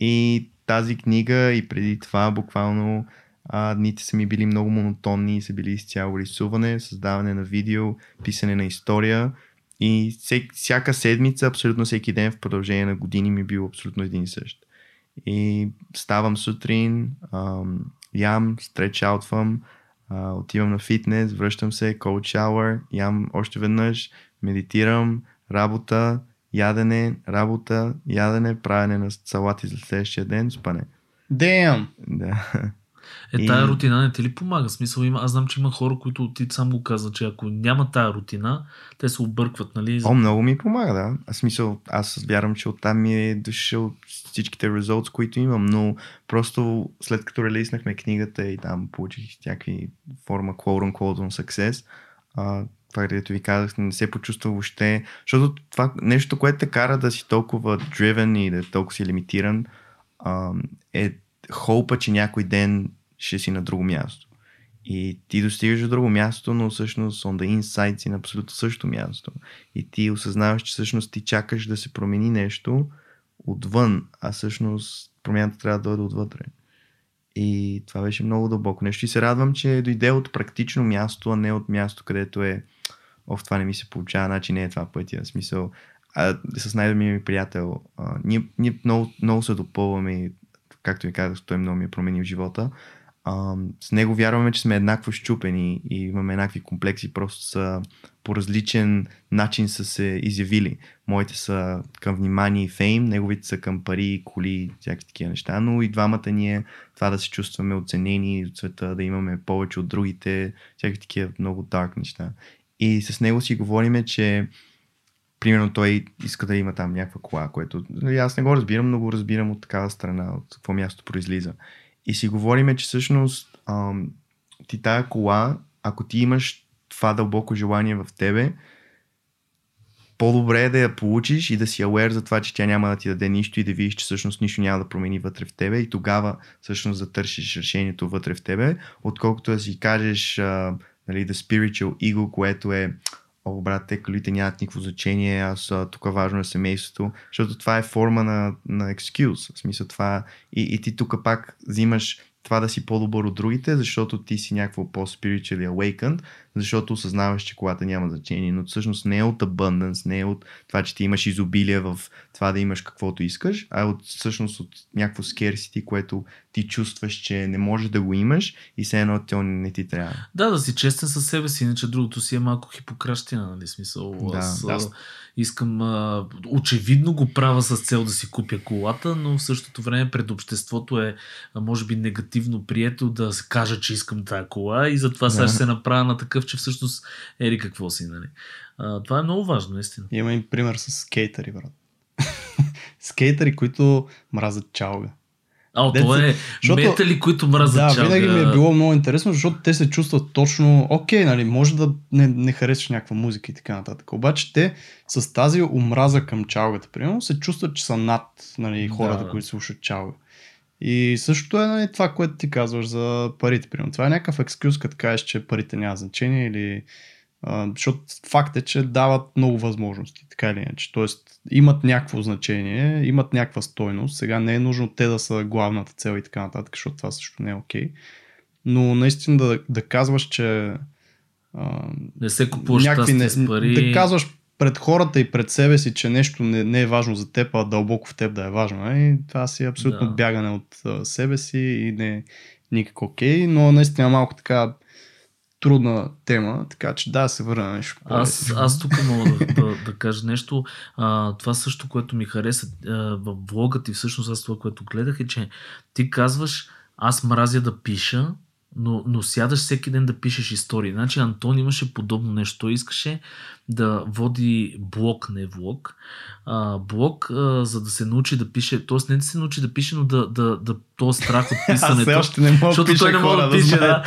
И тази книга и преди това буквално а, дните са ми били много монотонни и са били изцяло рисуване, създаване на видео, писане на история и всек, всяка седмица, абсолютно всеки ден в продължение на години ми е бил абсолютно един и същ. И ставам сутрин, ам, ям, стретчаутвам, а, отивам на фитнес, връщам се, cold shower, ям още веднъж, медитирам, работа, ядене, работа, ядене, правене на салати за следващия ден, спане.
Damn!
Да.
Е,
И-
тая рутина не ти ли помага? Смисъл, има, аз знам, че има хора, които ти сам го каза, че ако няма тая рутина, те се объркват, нали?
О, много ми помага, да. Аз смисъл, аз вярвам, че оттам ми е дошъл всичките results, които имам, но просто след като релиснахме книгата и там получих някакви форма quote unquote on success, а, това, където ви казах, не се почувства въобще, защото това нещо, което те кара да си толкова driven и да е толкова си лимитиран, а, е холпа, че някой ден ще си на друго място. И ти достигаш до друго място, но всъщност on the inside си на абсолютно същото място. И ти осъзнаваш, че всъщност ти чакаш да се промени нещо отвън, а всъщност промяната трябва да дойде отвътре. И това беше много дълбоко нещо. И се радвам, че дойде от практично място, а не от място, където е Ов, това не ми се получава, значи не е това пътя. В смисъл, а, с най-добрия ми приятел, а, ние, ние много, много се допълваме както ви казах, той много ми е променил живота. А, с него вярваме, че сме еднакво щупени и имаме еднакви комплекси, просто са по различен начин са се изявили. Моите са към внимание и фейм, неговите са към пари, коли, всякакви такива неща, но и двамата ни е това да се чувстваме оценени от света, да имаме повече от другите, всякакви такива много dark неща. И с него си говориме, че примерно той иска да има там някаква кола, което нали, аз не го разбирам, но го разбирам от такава страна, от какво място произлиза. И си говориме, че всъщност ам, ти тая кола, ако ти имаш това дълбоко желание в тебе, по-добре е да я получиш и да си aware за това, че тя няма да ти даде нищо и да видиш, че всъщност нищо няма да промени вътре в тебе. И тогава всъщност да търсиш решението вътре в тебе, отколкото да си кажеш а, нали, the spiritual ego, което е о, брат, те колите нямат никакво значение, аз тук важно е семейството, защото това е форма на, на excuse. В смисъл това и, и ти тук пак взимаш това да си по-добър от другите, защото ти си някакво по-spiritually awakened, защото осъзнаваш, че колата няма значение, но всъщност не е от abundance, не е от това, че ти имаш изобилие в това да имаш каквото искаш, а е от, всъщност от някакво scarcity, което ти чувстваш, че не можеш да го имаш и все едно то не ти трябва.
Да, да си честен със себе си, иначе другото си е малко хипокращина, нали? Смисъл,
Да,
аз
да.
искам, а, очевидно го правя с цел да си купя колата, но в същото време пред обществото е, а, може би, негативно прието да се кажа, че искам тази кола и затова сега
Да.
ще се направя на такъв, че всъщност ери какво си, нали? А, това е много важно, наистина.
Има и пример с скейтъри, брат. скейтъри, които мразят чалга.
А,
Деца-
това е
защото-
метали, които мразят
да,
чалга.
винаги ми е било много интересно, защото те се чувстват точно, окей, нали, може да не, не харесаш някаква музика и така нататък. Обаче те с тази омраза към чалгата, примерно, се чувстват, че са над нали,
Да,
хората,
да.
които слушат чалга. И също е нали, това, което ти казваш за парите, примерно. Това е някакъв екскюз, като кажеш, че парите няма значение или а, защото факт е, че дават много възможности, така или иначе. Тоест, имат някакво значение, имат някаква стойност. Сега не е нужно те да са главната цел и така нататък, защото това също не е окей. Но наистина да, да казваш, че а,
Не се купуваш
някакви не,
с пари.
да казваш пред хората и пред себе си, че нещо не, не е важно за теб, а дълбоко в теб да е важно. И това си е абсолютно
Да.
бягане от себе си и не е никак окей, но наистина малко така трудна тема, така че да, се върна на нещо.
Аз,
по-лесно.
аз тук мога да, да, да кажа нещо. А, това също, което ми хареса а, в влога ти, всъщност аз това, което гледах е, че ти казваш, аз мразя да пиша, но, но сядаш всеки ден да пишеш истории. Значи Антон имаше подобно нещо. Той искаше да води блог, не влог. А, блог, а, за да се научи да пише, т.е. не да се научи да пише, но да, да, да този страх от
Аз
писането.
все още не мога да
Защото той не може
хора,
да пише,
знаят.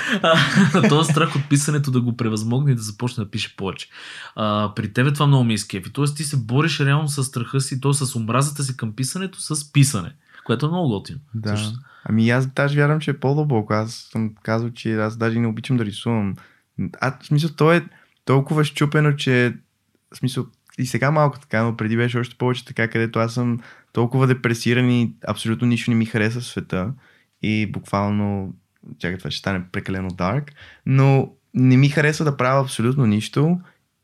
да. Този страх от писането да го превъзмогне и да започне да пише повече. А, при тебе това много ми изкефи. Тоест ти се бориш реално с страха си, то с омразата си към писането, с писане, което е много готино.
Да.
Също.
Ами аз даже вярвам, че е по-дълбоко. Аз съм казал, че аз даже не обичам да рисувам. А, в смисъл, то е толкова щупено, че в смисъл, и сега малко така, но преди беше още повече така, където аз съм толкова депресиран и абсолютно нищо не ми харесва в света. И буквално, чакай, това ще стане прекалено dark, но не ми харесва да правя абсолютно нищо,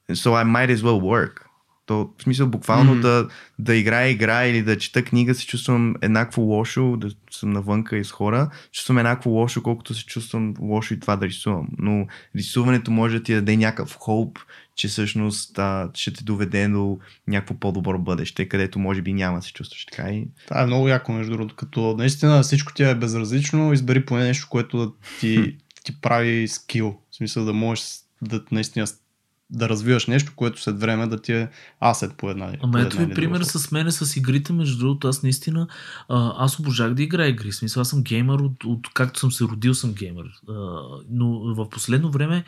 so I might as well work. То, в смисъл, буквално mm-hmm. да, да играя игра или да чета книга се чувствам еднакво лошо, да съм навънка и с хора, чувствам еднакво лошо, колкото се чувствам лошо и това да рисувам. Но рисуването може да ти даде някакъв хоп, че всъщност а, ще те доведе до някакво по-добро бъдеще, където може би няма да се чувстваш така и
Това е много яко, между другото. Като наистина всичко ти е безразлично, избери поне нещо, което да ти, ти прави скил. В смисъл да можеш да наистина да развиваш нещо, което след време да ти е асет по една.
Ама ето ви пример
друга
с мене с игрите, между другото, аз наистина, а, аз обожах да играя игри. Смисъл, аз съм геймър, от, от както съм се родил съм геймър. А, но в последно време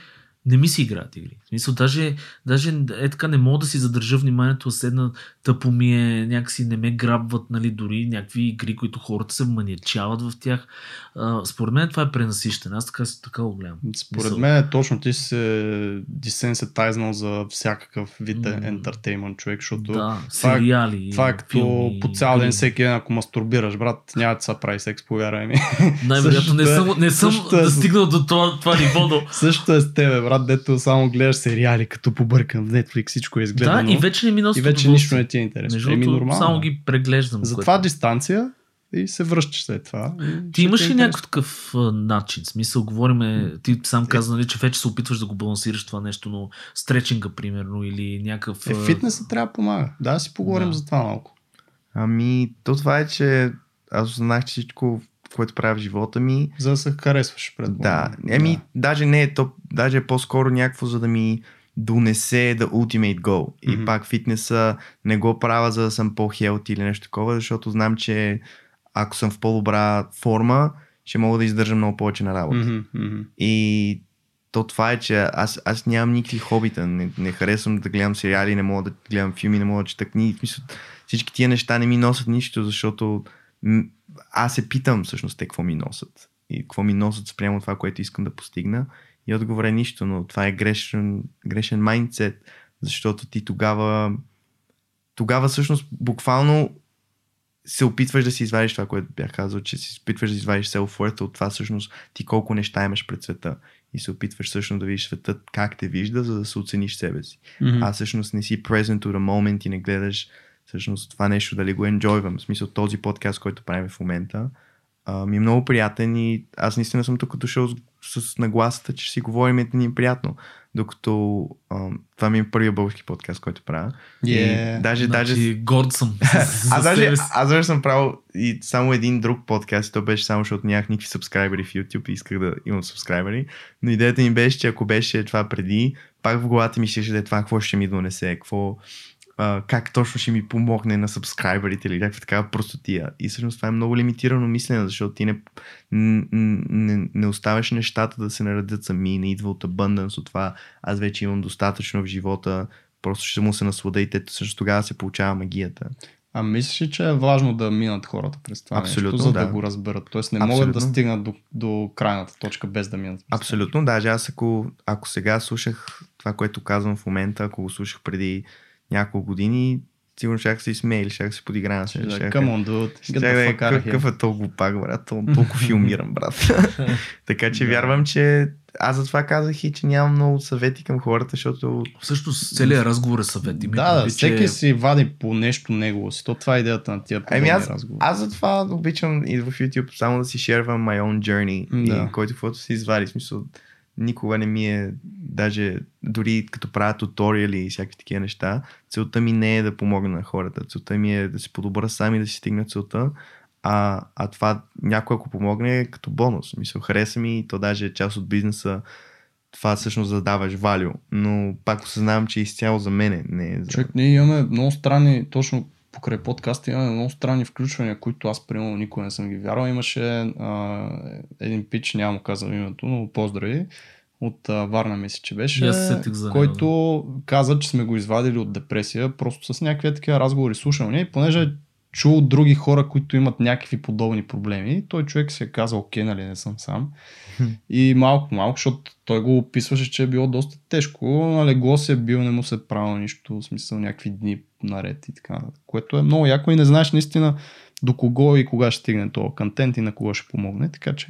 не ми се играят игри. В смисъл, даже, даже е така не мога да си задържа вниманието, седна тъпо ми е, някакси не ме грабват, нали, дори някакви игри, които хората се маниачават в тях. А, според мен това е пренасищане. Аз така, така го гледам.
Според
Мисъл-
мен точно ти си се десенситайзнал за всякакъв вид
М.
ентертеймент човек, защото
Да,
това е-
сериали.
това е като
филми,
по цял ден всеки ден, ако мастурбираш, брат, няма да се прави секс, повярвай ми.
Най-вероятно не
Същото е-
съм, не съм
същото е с-
достигнал до това, това ниво, но
Също е с тебе, брат, дето само гледаш сериали, като побъркан в Netflix, всичко е изгледано.
Да, и вече не ми носи
и вече нищо не ти е интересно.
Между
Еми,
другото,
нормално.
само ги преглеждам.
Затова
което-
дистанция и се връщаш след това.
Ти имаш
е
ли
интересно.
някакъв такъв а, начин? В Смисъл, говориме, ти сам каза, нали, че вече се опитваш да го балансираш това нещо, но стречинга, примерно, или някакъв...
Е, фитнесът трябва да помага. Да, си поговорим
Да.
за това малко.
Ами, то това е, че аз осъзнах, че всичко, което правя в живота ми,
За да се харесваш пред
да, еми, даже не е то, даже е по-скоро някакво, за да ми донесе the ultimate goal. И
Мгм.
пак фитнеса не го правя, за да съм по-хелти или нещо такова, защото знам, че ако съм в по-добра форма, ще мога да издържам много повече на работа.
Мгм.
И то това е, че аз, аз нямам никакви хобита. Не, не харесвам да гледам сериали, не мога да гледам филми, не мога да чета книги. В смисъл, всички тия неща не ми носят нищо, защото аз се питам всъщност те какво ми носят. И какво ми носят спрямо това, което искам да постигна. И отговор е нищо, но това е грешен, грешен майндсет, защото ти тогава тогава всъщност буквално се опитваш да си извадиш това, което бях казал, че си опитваш да извадиш self-worth от това всъщност ти колко неща имаш пред света и се опитваш всъщност да видиш света как те вижда, за да се оцениш себе си.
Мгм.
А всъщност не си present to the moment и не гледаш всъщност това нещо дали го enjoyвам. В смисъл този подкаст, който правим в момента, а, ми е много приятен и аз наистина съм тук дошъл с, с нагласата, че си говорим и ни е приятно. Докато а, това ми е първият български подкаст, който правя.
Yeah.
И даже, даже
Значи, горд съм.
аз даже, аз даже съм правил и само един друг подкаст, и то беше само, защото нямах никакви сабскрайбери в YouTube и исках да имам сабскрайбери. Но идеята ми беше, че ако беше това преди, пак в главата ми ще да е това, какво ще ми донесе, какво, а, как точно ще ми помогне на сабскрайберите или някаква такава простотия. И всъщност това е много лимитирано мислене, защото ти не, не, не оставяш нещата да се наредят сами, не идва от abundance от това, аз вече имам достатъчно в живота, просто ще му се наслада и те също тогава се получава магията.
А мислиш ли, че е важно да минат хората през това
Абсолютно,
нещо, за да.
да.
го разберат? Тоест не могат да
Абсолютно.
стигнат до, до крайната точка без да минат.
Абсолютно, даже аз ако, ако сега слушах това, което казвам в момента, ако го слушах преди няколко години, сигурно ще се изсмея или ще се подиграя на
Ще
щях-
Come on, dude.
Ще да е, какъв
here.
е толкова пак, брат, тол- толкова филмирам, брат. така че
Да.
вярвам, че аз затова казах и, че нямам много съвети към хората, защото
Всъщност целият разговор е съвет. Имай
Да, да, всеки
че-
си вади по нещо негово си. То това е идеята на тия
Ами аз,
разговори.
аз затова обичам и в YouTube само да си шервам my own journey
Да.
и който каквото си извади. В смисъл, никога не ми е, даже дори като правя туториали и всякакви такива неща, целта ми не е да помогна на хората. Целта ми е да се подобра сами да си стигна целта, а, а това някой ако помогне е като бонус. Мисъл, хареса ми и то даже е част от бизнеса това всъщност да даваш валю, но пак осъзнавам, че е изцяло за мене, не е за...
Човек, ние имаме много странни, точно покрай подкаста имаме много странни включвания, които аз примерно никога не съм ги вярвал. Имаше а, един пич, няма му казвам името, но поздрави, от а, Варна мисля, че беше, който каза, че сме го извадили от депресия, просто с някакви такива разговори слушам ние, понеже чул от други хора, които имат някакви подобни проблеми. Той човек си е казал, окей, нали, не съм сам. И малко, малко, защото той го описваше, че е било доста тежко. На легло се е бил, не му се е правило нищо, в смисъл някакви дни наред и така. нататък. Което е много яко и не знаеш наистина до кого и кога ще стигне този контент и на кого ще помогне. Така че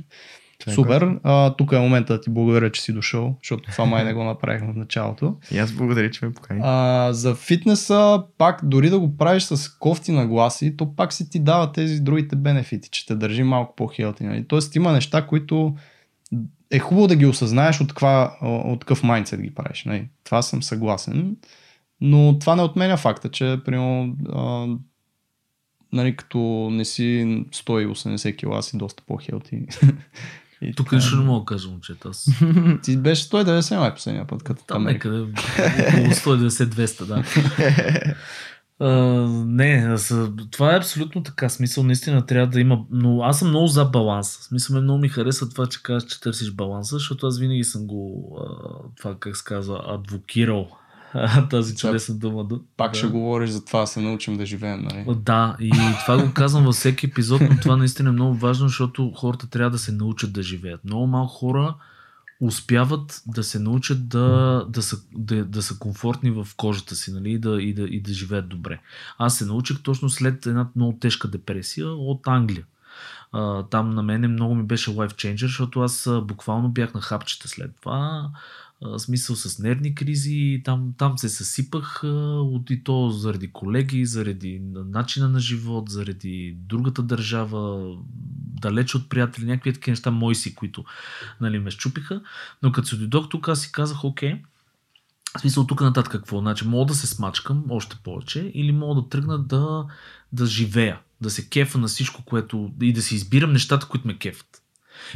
Е
супер. А, тук е момента да ти благодаря, че си дошъл, защото това май не го направихме в началото.
И аз благодаря, че ме покани.
А, за фитнеса, пак дори да го правиш с кофти нагласи, то пак си ти дава тези другите бенефити, че те държи малко по-хелти. Нали? Тоест има неща, които е хубаво да ги осъзнаеш от, каква, от какъв майндсет ги правиш. Нали? Това съм съгласен. Но това не отменя факта, че примерно, а, нали, като не си 180 кила, си доста по-хелти. И
Тук нищо не мога да кажа, момчета. Аз
Ти беше 190 май последния път, като
там някъде около 190-200, да. А, не, това е абсолютно така. Смисъл, наистина трябва да има. Но аз съм много за баланс. Смисъл, много ми харесва това, че казваш, че търсиш баланса, защото аз винаги съм го, а, това как се казва, адвокирал. Тази чудесна дума.
Пак
да.
ще говориш за това, да се научим да живеем, нали?
Да, и това го казвам във всеки епизод, но това наистина е много важно, защото хората трябва да се научат да живеят. Много малко хора успяват да се научат да, да, са, да, да са комфортни в кожата си нали? и, да, и, да, и да живеят добре. Аз се научих точно след една много тежка депресия от Англия. А, там на мене много ми беше life changer, защото аз буквално бях на хапчета след това. Смисъл с нервни кризи, там, там се съсипах от и то заради колеги, заради начина на живот, заради другата държава, далеч от приятели, някакви такива неща мои си, които нали, ме щупиха. Но като се дойдох тук, аз си казах, окей, в смисъл тук нататък какво? Значи мога да се смачкам още повече или мога да тръгна да, да живея, да се кефа на всичко, което и да си избирам нещата, които ме кефат.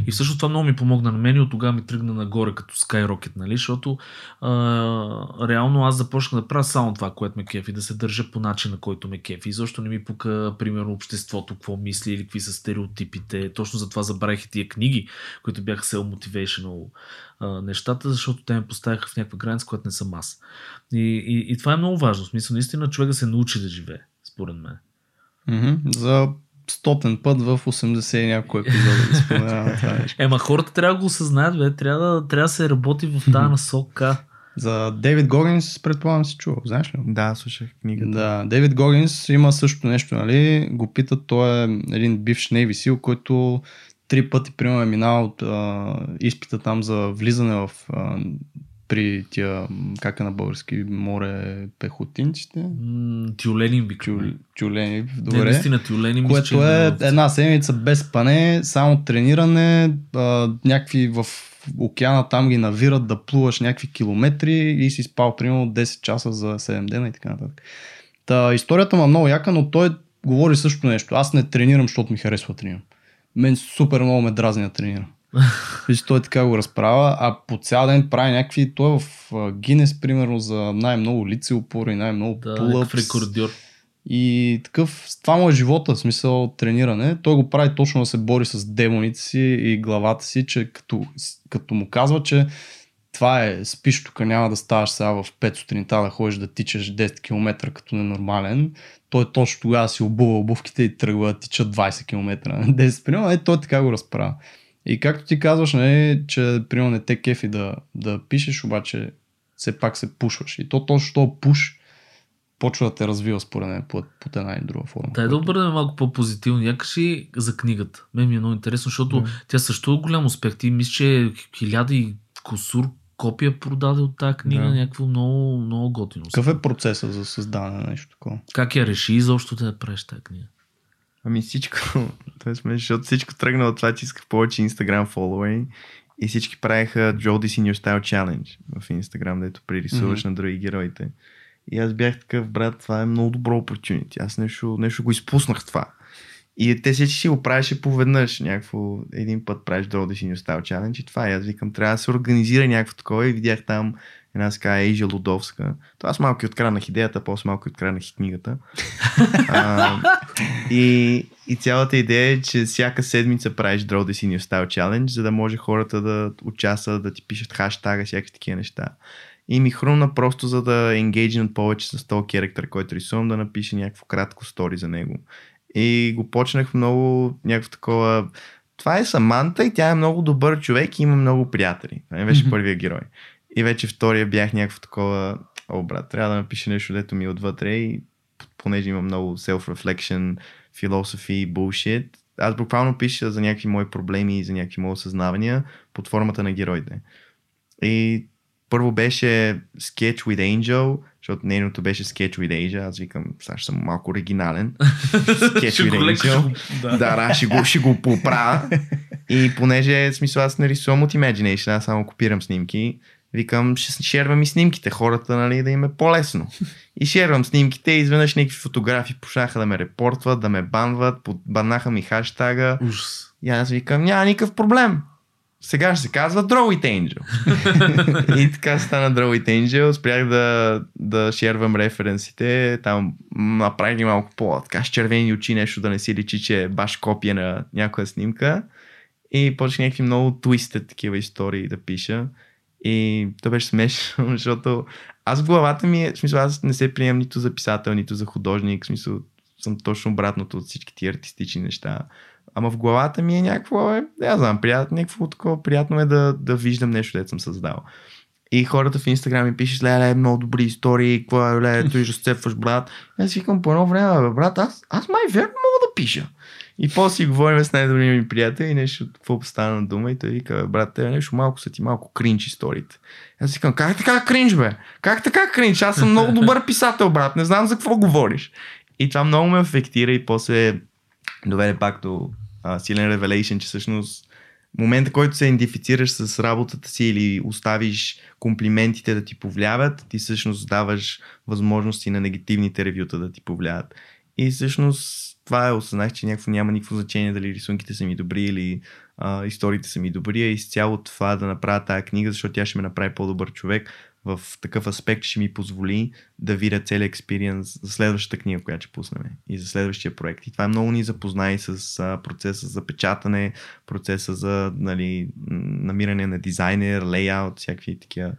И всъщност това много ми помогна на мен и от тогава ми тръгна нагоре като Skyrocket, нали? Защото а, реално аз започнах да правя само това, което ме кефи, да се държа по начина, който ме кефи. И защо не ми пука, примерно, обществото, какво мисли или какви са стереотипите. Точно за това забравих и тия книги, които бяха self-motivational а, нещата, защото те ме поставяха в някаква граница, която не съм аз. И, и, и това е много важно. В смисъл, наистина човек да се научи да живее, според мен.
Мгм. За стотен път в 80 и някой епизод да споменавам това нещо.
Ема хората трябва да го осъзнаят, бе. Трябва да, трябва да се работи в тази насока.
За Дейвид Гогинс, предполагам си чувал, знаеш ли?
Да, слушах книгата.
Да, Дейвид Гогинс има също нещо, нали? Го питат, той е един бивш Navy SEAL, който три пъти, примерно, е минал от а, изпита там за влизане в а, при тия, как е на български, море пехотинците.
М, Тюленин би Не,
добре.
наистина тюлени мисля,
което е
на-
една седмица без спане, само трениране, а, някакви в океана там ги навират да плуваш някакви километри и си спал примерно 10 часа за 7 дена и така нататък. Та, историята му е много яка, но той говори също нещо. Аз не тренирам, защото ми харесва да тренирам. Мен супер много ме дразни да тренирам. Виж, той така го разправя, а по цял ден прави някакви, той е в Гинес, примерно, за най-много лице опори, най-много
Да, някакъв рекордьор.
И такъв, това му е живота, в смисъл трениране. Той го прави точно да се бори с демоните си и главата си, че като, като му казва, че това е, спиш тук, няма да ставаш сега в 5 сутринта да ходиш да тичаш 10 км като ненормален. Той точно тогава си обува обувките и тръгва да тича 20 км на 10 примерно. Е, той така го разправя. И както ти казваш, нали, че примерно не те кефи да, да пишеш, обаче все пак се пушваш. И то точно този пуш почва да те развива според мен под, под една или друга форма.
Дай да обърнем малко по-позитивно. Някакси и за книгата. Мен ми е много интересно, защото
Да.
тя също е голям успех. Ти мисля, че хиляда и косур копия продаде от тази книга.
Да.
Някакво много, много готино.
Какъв е процесът за създаване на нещо такова?
Как я реши изобщо да я правиш тази книга?
Ами всичко, е смешно, защото всичко тръгна от това, че исках повече Instagram following и всички This in Your Style Challenge в Instagram, дето пририсуваш
Мгм.
на други героите. И аз бях такъв, брат, това е много добро opportunity. Аз нещо, нещо го изпуснах това. И те всички си го правеше поведнъж. Някакво, един път правиш in Your Style Challenge и това. И аз викам, трябва да се организира някакво такова и видях там една така Ейжа Лудовска. То аз малко откранах идеята, после малко откранах и книгата. а, и, и цялата идея е, че всяка седмица правиш Draw the Senior Style Challenge, за да може хората да участват, да ти пишат хаштага, всякакви такива неща. И ми хрумна просто за да енгейджнат повече с този керактер, който рисувам, да напише някакво кратко стори за него. И го почнах много някакво такова... Това е Саманта и тя е много добър човек и има много приятели. Това беше
Мгм.
първия герой. И вече втория бях някакво такова... О, брат, трябва да напиша нещо, дето ми е отвътре и понеже има много self-reflection, philosophy, bullshit, аз буквално пиша за някакви мои проблеми и за някакви мои осъзнавания под формата на героите. И първо беше Sketch with Angel, защото нейното беше Sketch with Asia. Аз викам, сега ще съм малко оригинален. Sketch with Angel. да. Да, ще го, ще го поправя. И понеже, в смисъл, аз не рисувам от Imagination, аз само копирам снимки, викам, ще шервам и снимките, хората, нали, да им е по-лесно. И шервам снимките и изведнъж някакви фотографии почнаха да ме репортват, да ме банват, баннаха ми хаштага.
Ужас.
И аз викам, няма никакъв проблем. Сега ще се казва Draw It Angel. и така стана Draw It Angel. Спрях да, да шервам референсите. Там направих ги малко по така с червени очи, нещо да не си личи, че е баш копия на някоя снимка. И почнах някакви много твистед такива истории да пиша. И то беше смешно, защото аз в главата ми е, в смисъл, аз не се приемам нито за писател, нито за художник, в смисъл, съм точно обратното от всички тия артистични неща. Ама в главата ми е някакво, е, не знам, приятно, някакво такова приятно е да, да виждам нещо, дето съм създал. И хората в Инстаграм ми пишат, леле, много добри истории, какво е, леле, той разцепваш, брат. Аз викам по едно време, брат, аз, аз май верно мога да пиша. И после си говорим с най-добрия ми приятел и нещо, какво стана на дума и той вика, брат, те нещо малко са ти малко кринч историите. Аз викам, как така кринч, бе? Как така кринч? Аз съм много добър писател, брат, не знам за какво говориш. И това много ме афектира и после доведе пак до а, силен ревелейшн, че всъщност момента, който се идентифицираш с работата си или оставиш комплиментите да ти повлияват, ти всъщност даваш възможности на негативните ревюта да ти повлияват. И всъщност това е, осъзнах, че някакво няма никакво значение дали рисунките са ми добри или а, историите са ми добри, а изцяло това да направя тази книга, защото тя ще ме направи по-добър човек в такъв аспект, ще ми позволи да видя целият експириенс за следващата книга, която ще пуснем и за следващия проект. И това много ни запозна и с а, процеса за печатане, процеса за нали, намиране на дизайнер, лейаут, всякакви такива.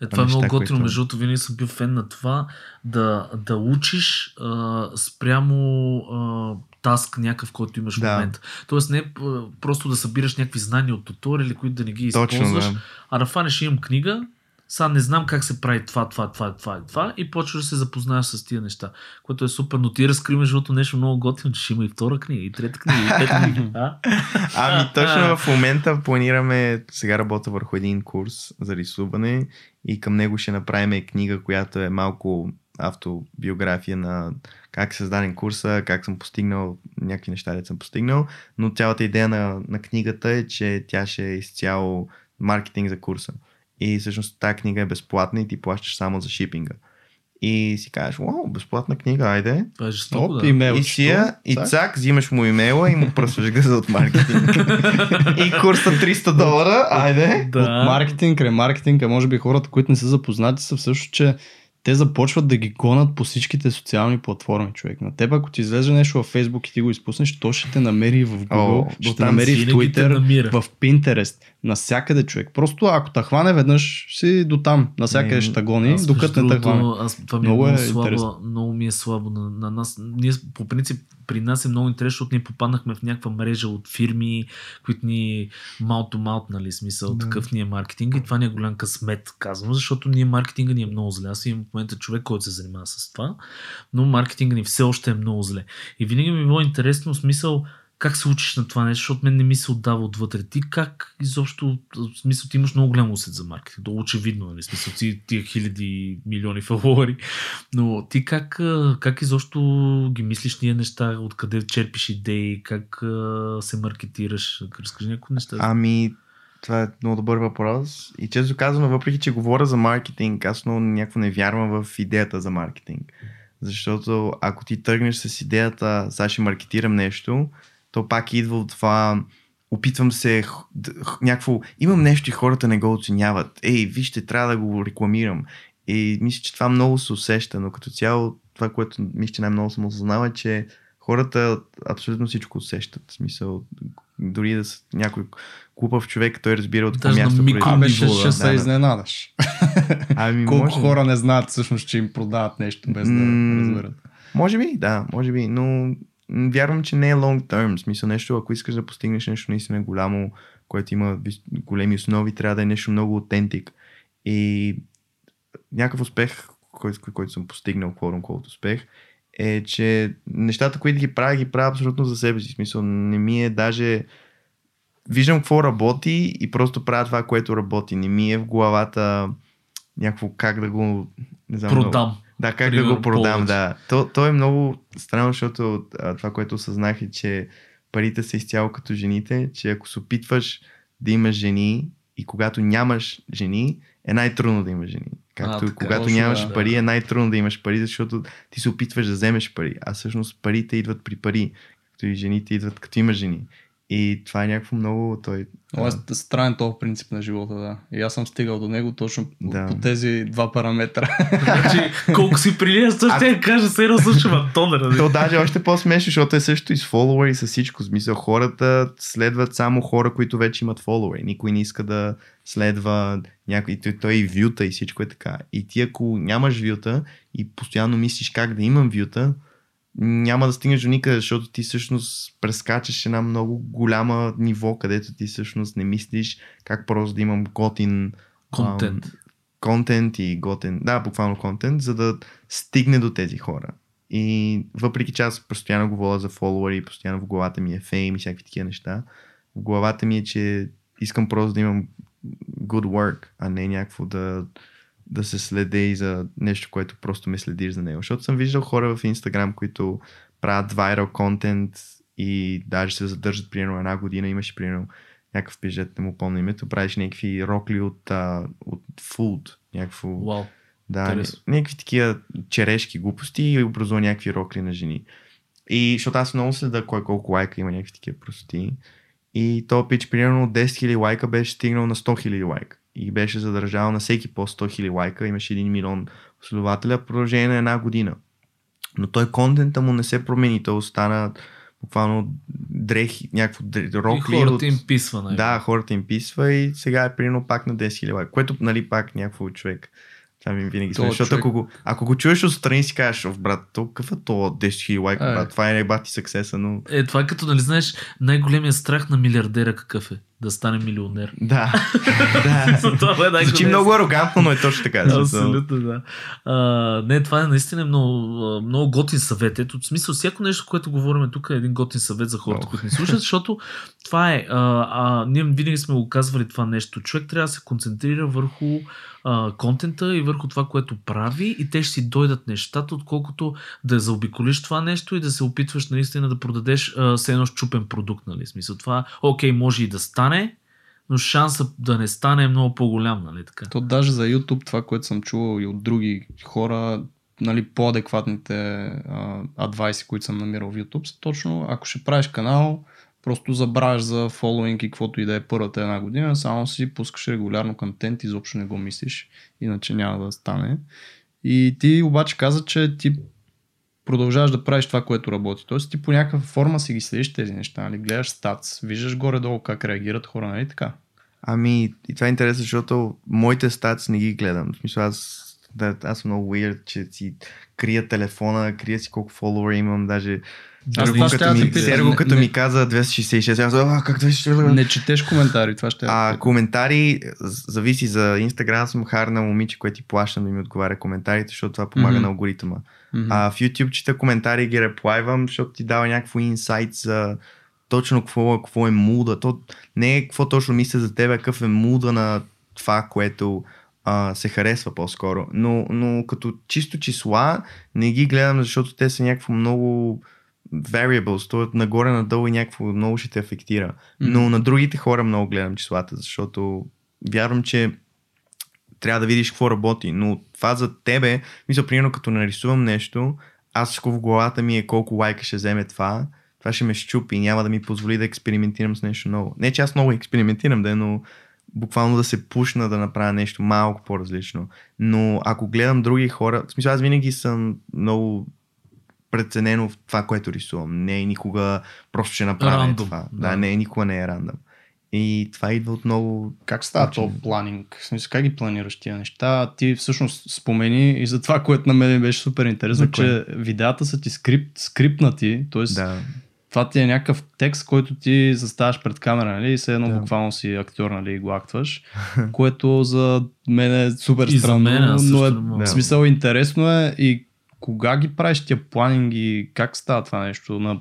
Е, това е много готино,
които-
между другото, винаги съм бил фен на това да, да учиш а, спрямо а, таск някакъв, който имаш в
Да.
момента. Тоест не а, просто да събираш някакви знания от туториали, които да не ги
Точно,
използваш,
да.
а да фанеш имам книга, сега не знам как се прави това, това, това, това и това и почваш да се запознаеш с тия неща, което е супер, но ти разкри между нещо много готино, че ще има и втора книга, и трета книга, и пета книга. А?
Ами точно в момента планираме, сега работя върху един курс за рисуване и към него ще направим книга, която е малко автобиография на как е създаден курса, как съм постигнал някакви неща, да съм постигнал, но цялата идея на, на книгата е, че тя ще е изцяло маркетинг за курса. И всъщност тази книга е безплатна и ти плащаш само за шипинга. И си кажеш, вау, безплатна книга, айде.
Това е жестоко,
Оп,
да.
имейл.
И си я, и цак, взимаш му имейла и му пръсваш газа от маркетинг. и курса 300 долара, айде.
Да.
От маркетинг, ремаркетинг, а може би хората, които не са запознати, са всъщност, че те започват да ги гонат по всичките социални платформи, човек. На теб, ако ти излезе нещо във Facebook и ти го изпуснеш, то ще те намери в Google,
О,
ще те намери в Twitter, в Pinterest, навсякъде, човек. Просто ако те хване веднъж, си до там, навсякъде
Не,
ще те гони, докато не те хване.
Аз, това ми
Много
е много,
е
слабо,
интересно.
много ми е слабо на, на нас. Ние по принцип при нас е много интересно, защото ние попаднахме в някаква мрежа от фирми, които ни маут маут, нали, смисъл,
Да.
такъв ни е маркетинг и това ни е голям късмет, казвам, защото ние маркетинга ни е много зле. Аз имам в момента човек, който се занимава с това, но маркетинга ни все още е много зле. И винаги ми е било интересно, смисъл, как се учиш на това нещо, защото мен не ми се отдава отвътре. Ти как изобщо, в смисъл, ти имаш много голям усет за маркетинг, то очевидно, нали, смисъл, ти тия хиляди милиони фалуари, но ти как, как изобщо ги мислиш тия неща, откъде черпиш идеи, как се маркетираш, разкажи някои неща.
Ами, това е много добър въпрос. И често казано, въпреки че говоря за маркетинг, аз много някакво не вярвам в идеята за маркетинг. Защото ако ти тръгнеш с идеята, сега ще маркетирам нещо, то пак идва от това, опитвам се някакво, имам нещо и хората не го оценяват. Ей, вижте, трябва да го рекламирам. И мисля, че това много се усеща, но като цяло това, което мисля, че най-много съм осъзнал е, че хората абсолютно всичко усещат. В смисъл, дори да са някой глупав човек, той разбира от какво място
микро- ниво,
ще,
да.
се
Да, да.
изненадаш.
Ами,
Колко
може,
хора не знаят всъщност, че им продават нещо без да разберат.
може би, да, може би, но вярвам, че не е long term. Смисъл нещо, ако искаш да постигнеш нещо наистина голямо, което има големи основи, трябва да е нещо много аутентик. И някакъв успех, който, който съм постигнал, quote unquote успех, е, че нещата, които ги правя, ги правя абсолютно за себе си. Смисъл, не ми е даже... Виждам какво работи и просто правя това, което работи. Не ми е в главата някакво как да го... Не знам, много-
Продам.
Да, как да
Примерно,
го продам,
повече.
да. То, то е много странно, защото а, това, което осъзнах е, че парите са изцяло като жените, че ако се опитваш да имаш жени и когато нямаш жени, е най-трудно да имаш жени. Както
така,
когато
точно,
нямаш
да.
пари, е най-трудно да имаш пари, защото ти се опитваш да вземеш пари, а всъщност парите идват при пари, като и жените идват като имаш жени. И това е някакво много... Той,
Това е странен този принцип на живота, да. И аз съм стигал до него точно
Да.
по тези два параметра.
Значи, колко си прилиства, ще я кажа, се едно слушам Антон?
То даже още по-смешно, защото е също и с фолуари, с всичко. Смисъл, хората следват само хора, които вече имат фолуари. Никой не иска да следва някой. Той, той и вюта и всичко е така. И ти ако нямаш вюта и постоянно мислиш как да имам вюта, няма да стигнеш до никъде, защото ти всъщност прескачаш една много голяма ниво, където ти всъщност не мислиш как просто да имам готин
Контент.
ам, контент и готен, да, буквално контент, за да стигне до тези хора. И въпреки че аз постоянно говоря за фолуари постоянно в главата ми е фейм и всякакви такива неща, в главата ми е, че искам просто да имам good work, а не някакво да, да се следе и за нещо, което просто ме следиш за него. Защото съм виждал хора в Инстаграм, които правят viral контент и даже се задържат примерно една година. Имаше примерно някакъв пижет, не му помня името, правиш някакви рокли от, а, от food, някакво...
Вау.
Да, ня- някакви такива черешки глупости и образува някакви рокли на жени. И защото аз много следа кой колко лайка има някакви такива простоти. И то пич, примерно от 10 000 лайка беше стигнал на 100 000 лайка. И беше задържал на всеки по 100 000 лайка. Имаше 1 милион последователя в продължение на една година. Но той контента му не се промени. Той остана буквално дрехи, някакво дре-
И
рокли.
хората
от...
им писва, нали?
Да, хората им писва и сега е примерно пак на 10 000 лайка, което нали пак някакво човек. Това ми винаги
Този
сме. Защото
човек-
ако го, ако го чуеш отстрани си кажеш, «О, брат, то какъв е то 10 000 лайка,
Е.
брат, това е бати съксеса, но
Е, това е като, нали знаеш, най-големият страх на милиардера какъв е? Да стане милионер.
да. да. Звучи много арогантно, но е точно така.
Абсолютно, да. А, не, това е наистина много, много готин съвет. Ето, в смисъл, всяко нещо, което говорим тук е един готин съвет за хората, които ни слушат, защото това е. А, а, ние винаги сме го казвали това нещо. Човек трябва да се концентрира върху а, контента и върху това, което прави и те ще си дойдат нещата, отколкото да заобиколиш това нещо и да се опитваш наистина да продадеш а, с едно щупен продукт. Нали? Смисъл, това, окей, може и да стане, но шанса да не стане е много по-голям, нали така?
То даже за YouTube, това, което съм чувал и от други хора, нали, по-адекватните адвайси, които съм намирал в YouTube, са точно, ако ще правиш канал, просто забравяш за фолуинг и каквото и да е първата една година, само си пускаш регулярно контент, изобщо не го мислиш, иначе няма да стане. И ти обаче каза, че ти продължаваш да правиш това, което работи. Тоест ти по някаква форма си ги следиш тези неща, нали? гледаш стац, виждаш горе-долу как реагират хора, нали така?
Ами, и това е интересно, защото моите статс не ги гледам. В смисъл, аз, да, аз съм много weird, че си крия телефона, крия си колко фолуъра имам, даже
Аз
Серго, като, ми,
питам.
Серго, като
Не-
ми каза 266, аз а, как 266?
Не четеш коментари, това ще е.
А, коментари, зависи за Инстаграм, съм харна момиче, което ти плащам да ми отговаря коментарите, защото това помага
Мгм.
на алгоритъма.
Мгм.
А в YouTube чета коментари и ги реплайвам, защото ти дава някакво инсайт за точно какво, какво е муда. То не е какво точно мисля за тебе, какъв е муда на това, което а, се харесва по-скоро. Но, но като чисто числа не ги гледам, защото те са някакво много variables, т.е. нагоре-надолу и някакво много ще те афектира. Но на другите хора много гледам числата, защото вярвам, че трябва да видиш какво работи. Но това за тебе, мисля, примерно като нарисувам нещо, аз в главата ми е колко лайка ще вземе това, това ще ме щупи и няма да ми позволи да експериментирам с нещо ново. Не, че аз много експериментирам, да, но буквално да се пушна да направя нещо малко по-различно. Но ако гледам други хора, в смисъл аз винаги съм много преценено в това, което рисувам. Не е никога просто ще направя
Рандом,
това.
да.
Да, не, никога не е рандъм. И това идва от много...
Как става то планинг? В смисъл, как ги планираш тия неща? Ти всъщност спомени и за това, което на мен беше супер интересно,
За
че видеята са ти скрипт, скрипнати, т.е.
Да,
това ти е някакъв текст, който ти заставаш пред камера, нали? И все едно
Да.
буквално си актьор, нали? И го актваш. което за мен е супер
И за
странно.
мен, аз
но е, в смисъл интересно е и кога ги правиш тия планинги, как става това нещо на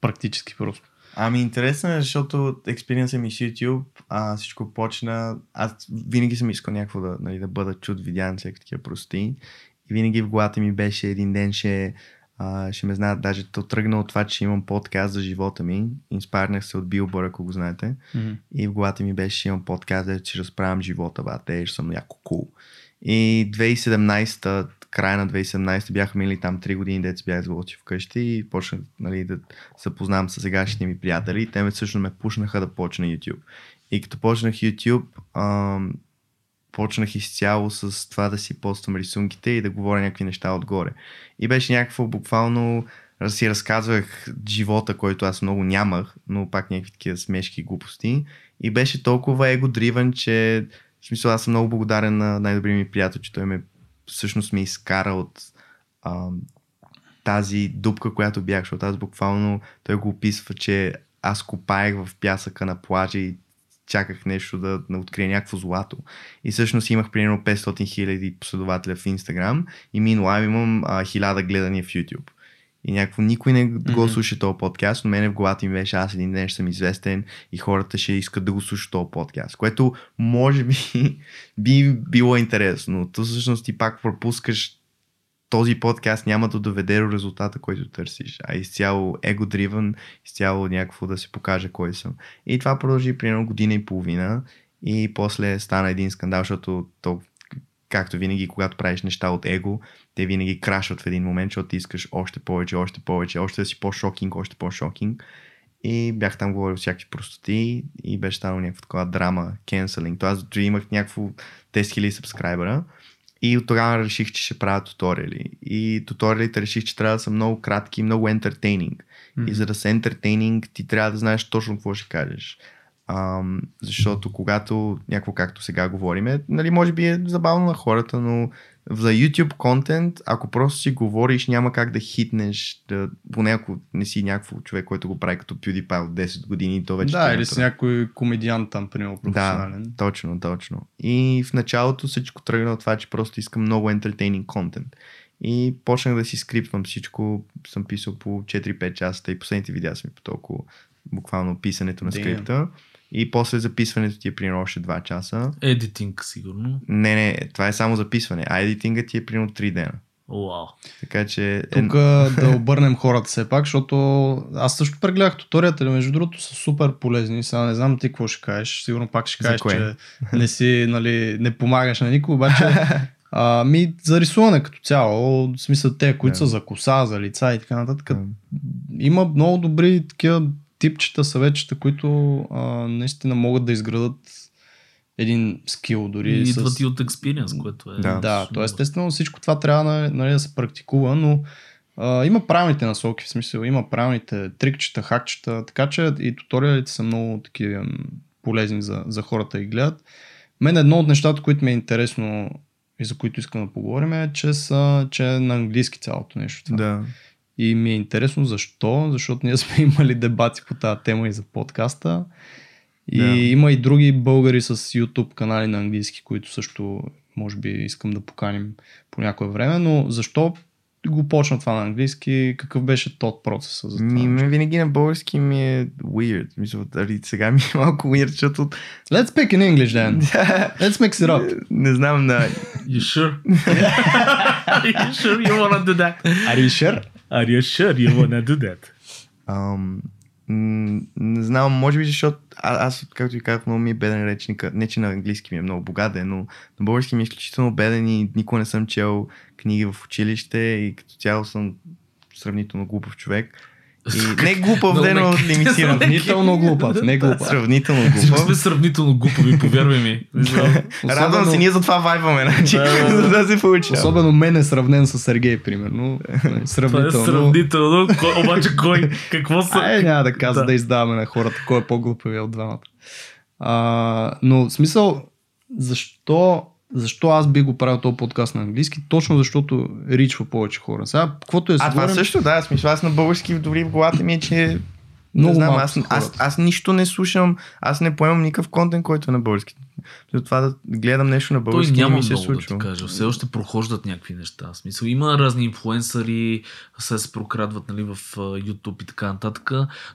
практически просто.
Ами интересно е, защото експириенса ми с YouTube, а, всичко почна, аз винаги съм искал някакво да, нали, да бъда чуд, видян, всеки такива прости. И винаги в главата ми беше един ден ще, а, ще ме знаят, даже то тръгна от това, че имам подкаст за живота ми. Инспарнах се от Билбър, ако го знаете. И в главата ми беше, че имам подкаст, да ще разправям живота, бате, ще съм яко кул. И 2017, края на 2017 бяха минали там 3 години, дето се бях сготви вкъщи и почнах нали, да се познавам с сегашните ми приятели. Те ме всъщност ме пушнаха да почна YouTube. И като почнах YouTube, ам, почнах изцяло с това да си поствам рисунките и да говоря някакви неща отгоре. И беше някакво буквално си разказвах живота, който аз много нямах, но пак някакви такива смешки глупости. И беше толкова его-дривен, че в смисъл аз съм много благодарен на най-добрия ми приятел, че той ме всъщност ме изкара от ам, тази дупка, която бях, защото аз буквално, той го описва, че аз копаех в пясъка на плажа и чаках нещо да, да открия някакво злато. И всъщност имах примерно 500 хиляди последователя в Instagram и минула имам а, 1000 гледания в YouTube. И някакво никой не го
Мгм.
слуша този подкаст, но мене в главата ми беше аз един ден ще съм известен и хората ще искат да го слушат този подкаст, което може би би било интересно, но то всъщност ти пак пропускаш този подкаст няма да доведе до резултата, който търсиш, а изцяло его-дривен, изцяло някакво да се покаже кой съм. И това продължи примерно година и половина и после стана един скандал, защото то, както винаги, когато правиш неща от его, те винаги крашват в един момент, защото ти искаш още повече, още повече, още да си по-шокинг, още по-шокинг. И бях там говорил всякакви простоти и беше станало някаква такава драма, кенселинг. То аз дори имах някакво 10 000 сабскрайбера. И от тогава реших, че ще правя туториали. И туториалите реших, че трябва да са много кратки, много ентертейнинг. И за да са ентертейнинг, ти трябва да знаеш точно какво ще кажеш. Ам, защото когато някакво както сега говориме, нали, може би е забавно на хората, но за YouTube контент, ако просто си говориш, няма как да хитнеш, да, поне ако не си някакъв човек, който го прави като PewDiePie от 10 години, то вече
Да,
е
или
натурал.
с някой комедиант там, примерно, професионален.
Да, точно, точно. И в началото всичко тръгна от това, че просто искам много entertaining контент. И почнах да си скриптвам всичко. Съм писал по 4-5 часа и последните видеа са ми по толкова буквално писането на скрипта. И после записването ти е примерно още 2 часа.
Едитинг, сигурно.
Не, не, това е само записване. А едитинга ти е примерно 3 дена.
Вау.
Така че...
Тук да обърнем хората все пак, защото аз също прегледах туторията, между другото са супер полезни. Сега не знам ти какво ще кажеш. Сигурно пак ще кажеш, че не си, нали, не помагаш на никой, обаче а, ми за рисуване като цяло, в смисъл те, които
Да.
са за коса, за лица и така нататък.
М,
Има много добри такива типчета, съветчета, които а, наистина могат да изградат един скил дори.
И
с...
идват и от експириенс, което е.
Да.
Да, то естествено всичко това трябва нали, нали, да се практикува, но а, има правилните насоки, в смисъл, има правилните трикчета, хакчета, така че и туториалите са много такива полезни за, за хората и гледат. Мен едно от нещата, които ми е интересно и за които искам да поговорим е, че, са, че е на английски цялото нещо. Това.
Да.
И ми е интересно защо, защото ние сме имали дебати по тази тема и за подкаста. И
Да.
има и други българи с YouTube канали на английски, които също може би искам да поканим по някое време, но защо го почна това на английски? Какъв беше тот процеса за това?
Ми, ме винаги на български ми е weird. Мисля, дали сега ми е малко weird, защото...
Let's speak in English then. Let's mix it up.
не знам, на...
You sure? Are you sure you wanna do that?
Are you sure?
Are you sure you wanna do that?
М, не знам, може би защото а, аз, както ви казах, много ми е беден речника. Не, че на английски ми е много богатен, но на български ми е изключително беден и никога не съм чел книги в училище и като цяло съм сравнително глупав човек. И не глупав,
Много
де, но лимитиран.
Сравнително глупав, не глупав.
Сравнително
Всички сме
глупав.
сравнително глупави, повярвай ми.
Радвам се, ние затова вайбваме, значи,
Да, да, да.
за да се получи.
Особено мен е сравнен с Сергей, примерно.
Това е
Сравнително.
сравнително. Кой- Обаче кой? Какво са?
Ай, няма да казва
Да.
да. да издаваме на хората, кой е по-глупавия от двамата. А, но смисъл, защо, защо аз би го правил този подкаст на английски? Точно защото ричва повече хора. Сега, каквото е
А това също, да, смисъл, аз на български дори в главата ми е, че
Много
не знам, аз, аз,
хората.
аз, нищо не слушам, аз не поемам никакъв контент, който е на български. Затова да гледам нещо на
Той
български не
няма
ми се
много да
случва.
ти кажа. Все още прохождат някакви неща. В смисъл, има разни инфлуенсъри, се се прокрадват нали, в YouTube и така нататък.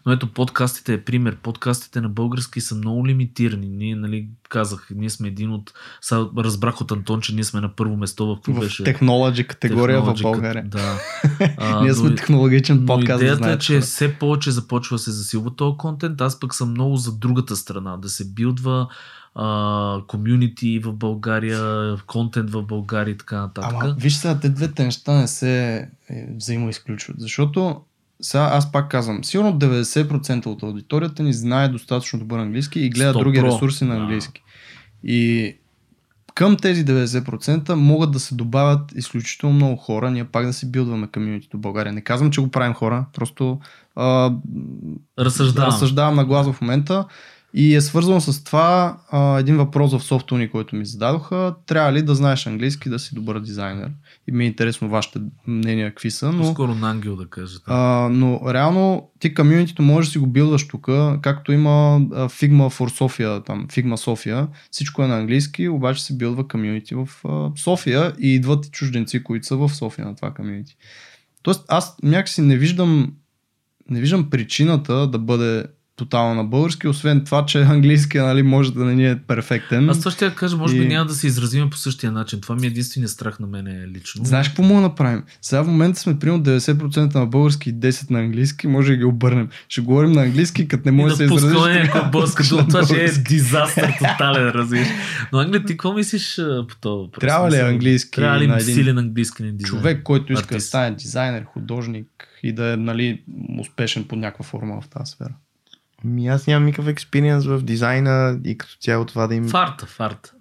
Но ето подкастите е пример. Подкастите на български са много лимитирани. Ние, нали, казах, ние сме един от... Сега разбрах от Антон, че ние сме на първо место в какво беше...
технологи категория в България.
Да. А,
Ние
но
сме
и-
технологичен
но
подкаст, да
идеята е,
знаете.
че
хора.
все повече започва да се засилва този контент. Аз пък съм много за другата страна. Да се билдва комюнити в България, контент в България и така нататък.
Ама, виж сега, те двете неща не се е, взаимоизключват, защото сега аз пак казвам, сигурно 90% от аудиторията ни знае достатъчно добър английски и гледа
100
други
про.
ресурси на английски. И към тези 90% могат да се добавят изключително много хора, ние пак да си билдваме комьюнитито в България. Не казвам, че го правим хора, просто а,
Разсъждавам.
разсъждавам на глас в момента и е свързано с това а, един въпрос в софтуни, който ми зададоха. Трябва ли да знаеш английски да си добър дизайнер? И ми е интересно вашите мнения какви са, но,
По-скоро на ангел да кажете.
а, но реално ти комьюнитито можеш да си го билдваш тук, както има а, Figma for Sofia, там Figma София, всичко е на английски, обаче се билдва комьюнити в а, София и идват и чужденци, които са в София на това комьюнити. Тоест аз някакси не виждам не виждам причината да бъде тотално на български, освен това, че английски нали, може да не ни е перфектен.
Аз това ще я кажа, може би
И-
няма да се изразиме по същия начин. Това ми е единствения страх на мене лично.
Знаеш какво мога да направим? Сега в момента сме примерно 90% на български и 10% на английски, може да ги обърнем. Ще говорим на английски, като не може
да
да се изразиш.
някаква българска дума. Това ще е дизастър тотален, разбираш. Но Англия, ти какво мислиш по това въпрос?
Трябва ли английски
Трябва ли
на един
силен английски дизайн?
Човек, който иска да стане дизайнер, художник и да е нали, успешен под някаква форма в тази сфера.
Ми аз нямам никакъв експириенс в дизайна и като цяло това да им...
Фарта, фарта.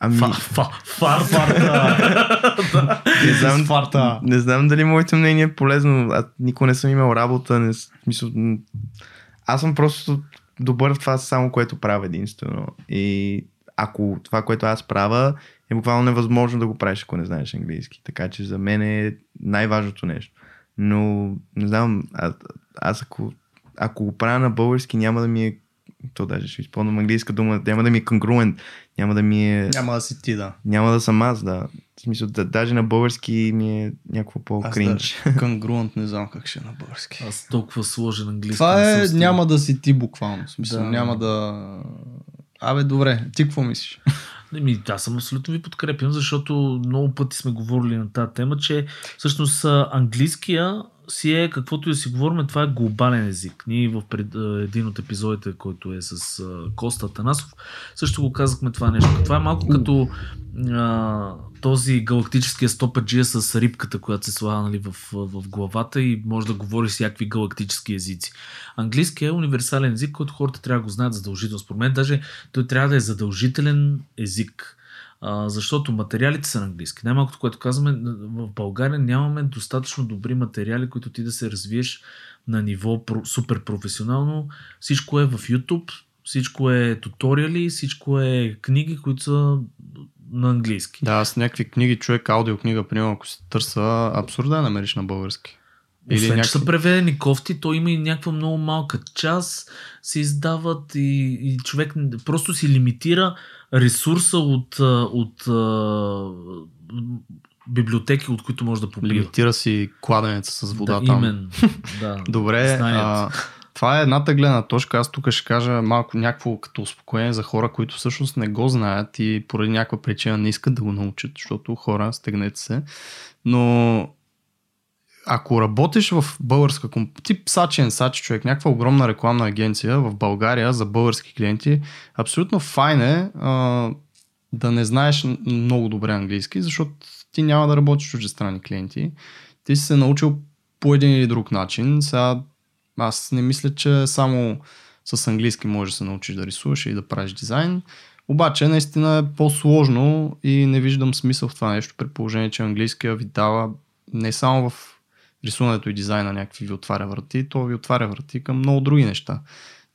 Ами,
Фа, фа, фарта.
не знам,
Фарта.
не знам дали моето мнение е полезно. Аз никога не съм имал работа. Не, мисъл, аз съм просто добър в това само, което правя единствено. И ако това, което аз правя, е буквално невъзможно да го правиш, ако не знаеш английски. Така че за мен е най-важното нещо. Но, не знам, аз, аз ако, ако го правя на български, няма да ми е то даже ще изпълням английска дума, няма да ми е конгруент, няма да ми е...
Няма да си ти, да.
Няма да съм аз, да. В смисъл, да, даже на български ми е някакво по-кринч.
даже Кангруант не знам как ще е на български.
Аз толкова сложен английски.
Това
не
е, няма да си ти буквално. В смисъл,
Да.
няма да... Абе, добре, ти какво мислиш?
Не, ми, аз съм абсолютно ви подкрепям, защото много пъти сме говорили на тази тема, че всъщност английския си е, каквото и си говорим, това е глобален език. Ние в пред, един от епизодите, който е с Коста Танасов, също го казахме това нещо. Това е малко като а, този галактическия стопаджия с рибката, която се слага нали, в, в главата и може да говори всякакви галактически езици. Английски е универсален език, който хората трябва да го знаят задължително. Според мен даже той трябва да е задължителен език. А, защото материалите са на английски. Най-малкото, което казваме, в България нямаме достатъчно добри материали, които ти да се развиеш на ниво супер професионално. Всичко е в YouTube, всичко е туториали, всичко е книги, които са на английски.
Да, с някакви книги, човек, аудиокнига, примерно, ако се търса, абсурда да намериш на български.
Или Освен,
някакви-
че са преведени кофти, то има и някаква много малка част, се издават и, и човек просто си лимитира ресурса от, от а, библиотеки, от които може да поплива.
Лимитира си кладенеца с вода
да,
там.
Именно. Да,
Добре, а, това е едната гледна точка. Аз тук ще кажа малко някакво като успокоение за хора, които всъщност не го знаят и поради някаква причина не искат да го научат, защото хора, стегнете се. Но ако работиш в българска компания, тип Сачен Сач, човек, някаква огромна рекламна агенция в България за български клиенти, абсолютно файн е а, да не знаеш много добре английски, защото ти няма да работиш с чуждестранни клиенти. Ти си се научил по един или друг начин. Сега аз не мисля, че само с английски можеш да се научиш да рисуваш и да правиш дизайн. Обаче наистина е по-сложно и не виждам смисъл в това нещо, при положение, че английския ви дава не само в рисуването и дизайна някакви ви отваря врати, то ви отваря врати към много други неща.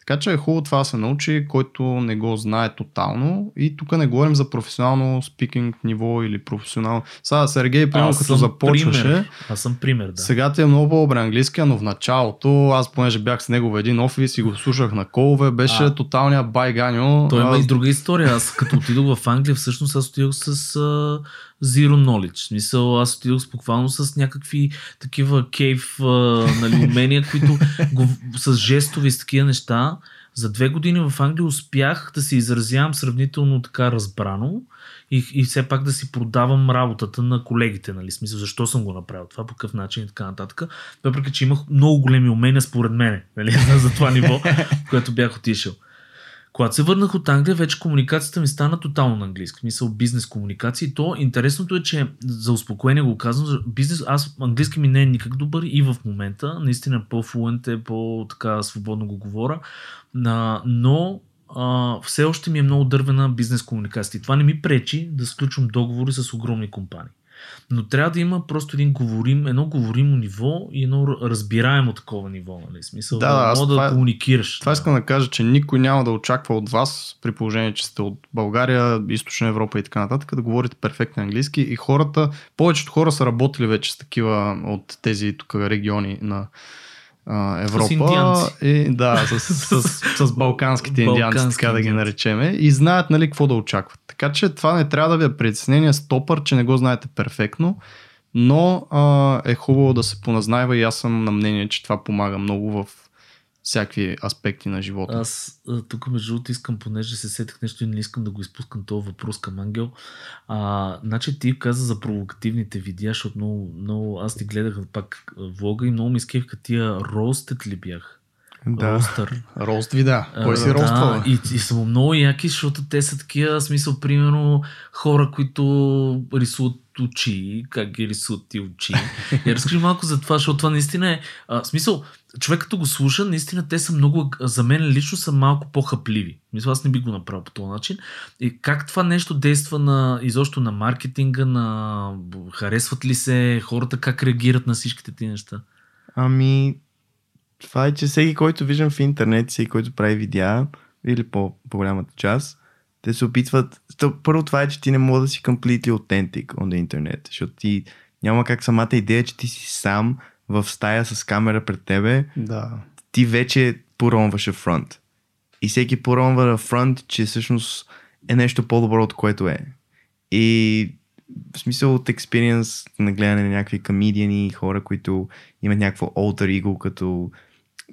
Така че е хубаво това да се научи, който не го знае тотално. И тук не говорим за професионално спикинг ниво или професионално. Сега Сергей, примерно,
Аз
като започваше,
пример. Аз съм пример, да.
сега ти е много по-добре английския, но в началото, аз понеже бях с него в един офис и го слушах на колове, беше
А.
тоталния байганьо.
Той има
А,
и друга история. Аз като отидох в Англия, всъщност аз отидох с uh, zero knowledge. В смисъл, аз отидох буквално с някакви такива кейв нали, умения, които го, с жестови и с такива неща. За две години в Англия успях да се изразявам сравнително така разбрано и, и все пак да си продавам работата на колегите, нали? Смисъл, защо съм го направил това, по какъв начин и така нататък. Въпреки, че имах много големи умения според мен, нали? за това ниво, което бях отишъл. Когато се върнах от Англия, вече комуникацията ми стана тотално на английски. Мисъл бизнес комуникации. То интересното е, че за успокоение го казвам, бизнес, аз английски ми не е никак добър и в момента. Наистина по-флуент е, по-така свободно го говоря. Но а, все още ми е много дървена бизнес комуникация. И това не ми пречи да сключвам договори с огромни компании. Но трябва да има просто един говорим, едно говоримо ниво и едно разбираемо такова ниво. Нали? Смисъл,
Да,
да,
да,
да,
това
да
е-
комуникираш.
Това искам да кажа, че никой няма да очаква от вас, при положение, че сте от България, Източна Европа и така нататък, да говорите перфектно английски. И хората, повечето хора са работили вече с такива от тези тук региони на а, Европа.
индианци.
И, да, с, с, с, с балканските индианци,
Балкански
така да ги наречеме. И знаят нали какво да очакват. Така че това не трябва да ви е притеснение стопър, че не го знаете перфектно. Но а, е хубаво да се поназнайва и аз съм на мнение, че това помага много в всякакви аспекти на живота.
Аз тук между другото искам, понеже се сетих нещо и не искам да го изпускам този въпрос към Ангел. А, значи ти каза за провокативните видеа, защото много, много аз ти гледах пак влога и много ми скефка тия ростът ли бях?
Да.
Ростър.
Рост ви да. Кой си роствал?
Да, и, и са много яки, защото те са такива, смисъл, примерно, хора, които рисуват очи, как ги рисуват ти очи. И разкажи малко за това, защото това наистина е, а, смисъл, човек като го слуша, наистина те са много, за мен лично са малко по-хапливи. Мисля, аз не би го направил по този начин. И как това нещо действа на, изобщо на маркетинга, на харесват ли се хората, как реагират на всичките ти неща?
Ами, това е, че всеки, който виждам в интернет, всеки, който прави видеа, или по, по-голямата част, те се опитват... То, първо това е, че ти не мога да си completely authentic on the internet, защото ти няма как самата идея, че ти си сам в стая с камера пред тебе,
Да.
ти вече поронваш фронт. И всеки поронва на фронт, че всъщност е нещо по-добро от което е. И в смисъл от експириенс на гледане на някакви комедиани, хора, които имат някакво alter ego, като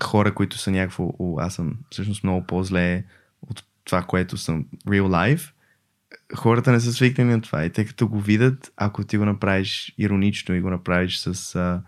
хора, които са някакво, о, аз съм всъщност много по-зле от това, което съм real life, хората не са свикнали на това. И те като го видят, ако ти го направиш иронично и го направиш с, а,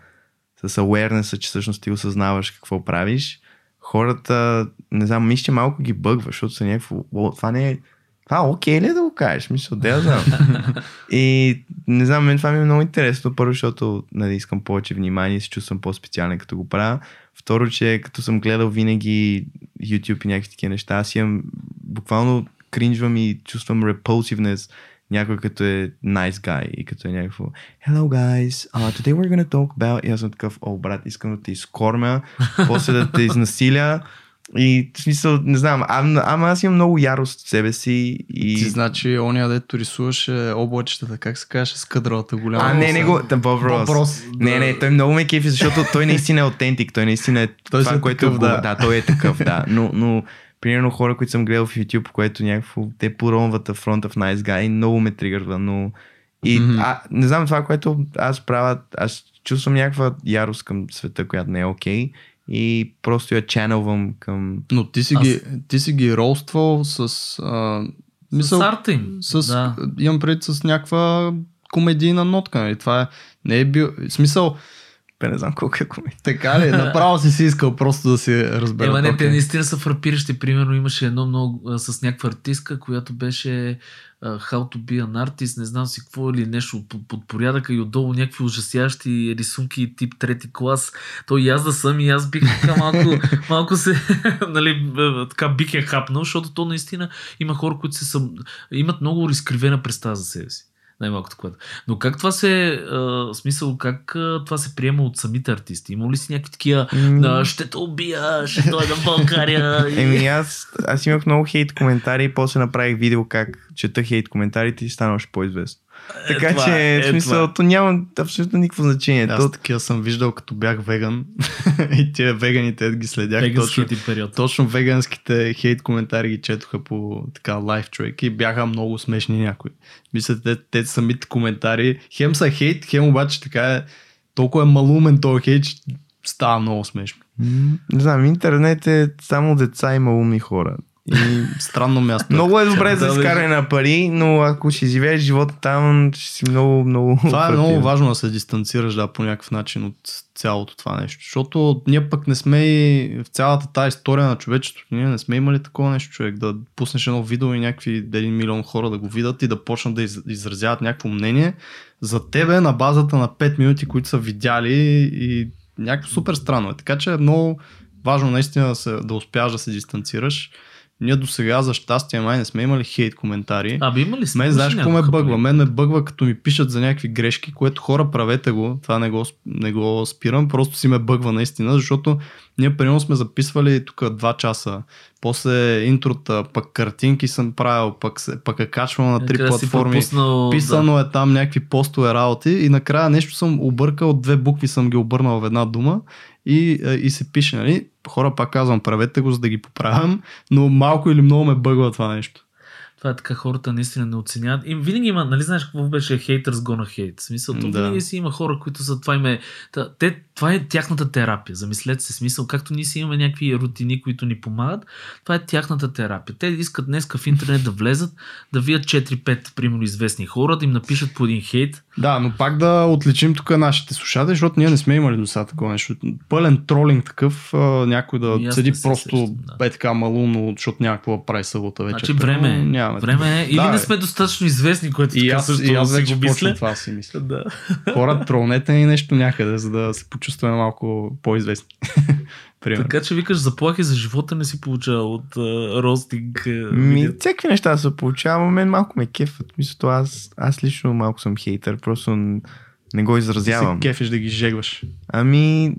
с awareness, че всъщност ти осъзнаваш какво правиш, хората, не знам, мисля, че малко ги бъгва, защото са някакво, «О, това не е, това окей ли е да го кажеш? Мисля, да я знам. и не знам, мен това ми е много интересно. Първо, защото нали, искам повече внимание се чувствам по-специален като го правя. Второ, че като съм гледал винаги YouTube и някакви такива неща, аз имам буквално кринжвам и чувствам repulsiveness някой като е nice guy и като е някакво Hello guys, uh, today we're gonna talk about и аз съм такъв, о брат, искам да те изкормя, после да те изнасиля и в смисъл, не знам, ама ама аз имам много ярост в себе си и...
Ти значи, ония дето рисуваше облачетата, как се казваше, с къдралата голяма.
А, не, не го. Боб Рос.
Боб Рос,
Не, не, той много ме кефи, защото той наистина е аутентик. Той наистина е
Той
това,
е
което
такъв, да.
да, той е такъв, да. Но, но примерно хора, които съм гледал в YouTube, което някакво те поронват в фронта в Nice Guy, много ме тригърва, но и
Мгм.
а, не знам това, което аз правя, аз чувствам някаква ярост към света, която не е окей и просто я чанелвам към...
Но ти си,
Аз-
ги, ти си ги ролствал с... А, мисъл,
С арта им.
с,
Да.
имам пред с някаква комедийна нотка. Нали? Това е, не е бил... Смисъл,
Бе, не знам колко е комедия.
така ли? Направо си си искал просто да си разбера.
Ема не, те наистина са фрапиращи. Примерно имаше едно много а, с някаква артистка, която беше а, How to be an artist, не знам си какво или нещо под, под порядъка и отдолу някакви ужасящи рисунки тип трети клас. То и аз да съм и аз бих така малко, малко се, нали, така бих я хапнал, защото то наистина има хора, които се съм, имат много изкривена представа за себе си. Най-малкото което. Но как това се, а, смисъл, как а, това се приема от самите артисти? Има ли си някакви такива, да, ще те убия, ще дойда в България?
Еми аз, аз имах много хейт коментари и после направих видео как чета хейт коментарите и стана още по-известно. Така
това
че,
е, е
в смисъл,
това.
то няма абсолютно никакво значение.
Аз
То,
такива съм виждал като бях веган и тия веганите ги следях точно.
Веганските период.
Точно веганските хейт коментари ги четоха по така лайф човек и бяха много смешни някои. Мисля, те, те самите коментари, хем са хейт, хем обаче така е, толкова е малумен този хейт, че става много смешно.
Не знам, интернет е само деца и малумни хора. И
Странно място.
много е добре за изкаране на пари, но ако ще живееш живота там, ще си много, много...
Това е много важно да се дистанцираш да, по някакъв начин от цялото това нещо. Защото ние пък не сме и в цялата тази история на човечеството. Ние не сме имали такова нещо, човек. Да пуснеш едно видео и някакви един милион хора да го видят и да почнат да из- изразяват някакво мнение за тебе на базата на 5 минути, които са видяли и някакво супер странно е. Така че е много важно наистина да, се, да успяш да се дистанцираш. Ние до сега, за щастие, май не сме имали хейт коментари.
Абе, има ли
Мен знаеш какво ме бъгва? Мен ме бъгва като ми пишат за някакви грешки, което хора правете го, това не го, не го спирам, просто си ме бъгва наистина, защото ние примерно сме записвали тук 2 часа, после интрота, пък картинки съм правил, пък, се, пък е качвал на три платформи.
Пуснал,
Писано е там някакви постове работи и накрая нещо съм объркал, две букви съм ги обърнал в една дума и, е, и се пише, нали? Хора, пак казвам, правете го, за да ги поправям, но малко или много ме бъгва това нещо.
Това е така, хората наистина не оценяват. И винаги има, нали знаеш какво беше haters gonna hate? В смисъл, то
Да.
винаги си има хора, които са това им е, та, те, това е тяхната терапия. Замислете се, смисъл, както ние си имаме някакви рутини, които ни помагат, това е тяхната терапия. Те искат днеска в интернет да влезат, да вият 4-5, примерно, известни хора, да им напишат по един хейт.
Да, но пак да отличим тук нашите слушатели, защото ние не сме имали до сега такова нещо. Пълен тролинг такъв, някой да
аз
седи просто
сещам, да.
е така малумно, защото някаква прави събота вечер.
Значи време е.
Нямаме.
Време е. Или
Да,
не сме достатъчно известни, което
И
така
аз,
също
и аз вече
го мисля.
това си мисля.
Да.
Хора, тролнете ни нещо някъде, за да се почувстваме малко по-известни. Примерно.
Така че викаш заплахи за живота не си получава от uh, ростинг. Uh,
Ми, всякакви неща се получава, мен малко ме кефът. Мисля, то аз, аз лично малко съм хейтър, просто не го
Се
изразявам.
кефиш да ги жегваш.
Ами,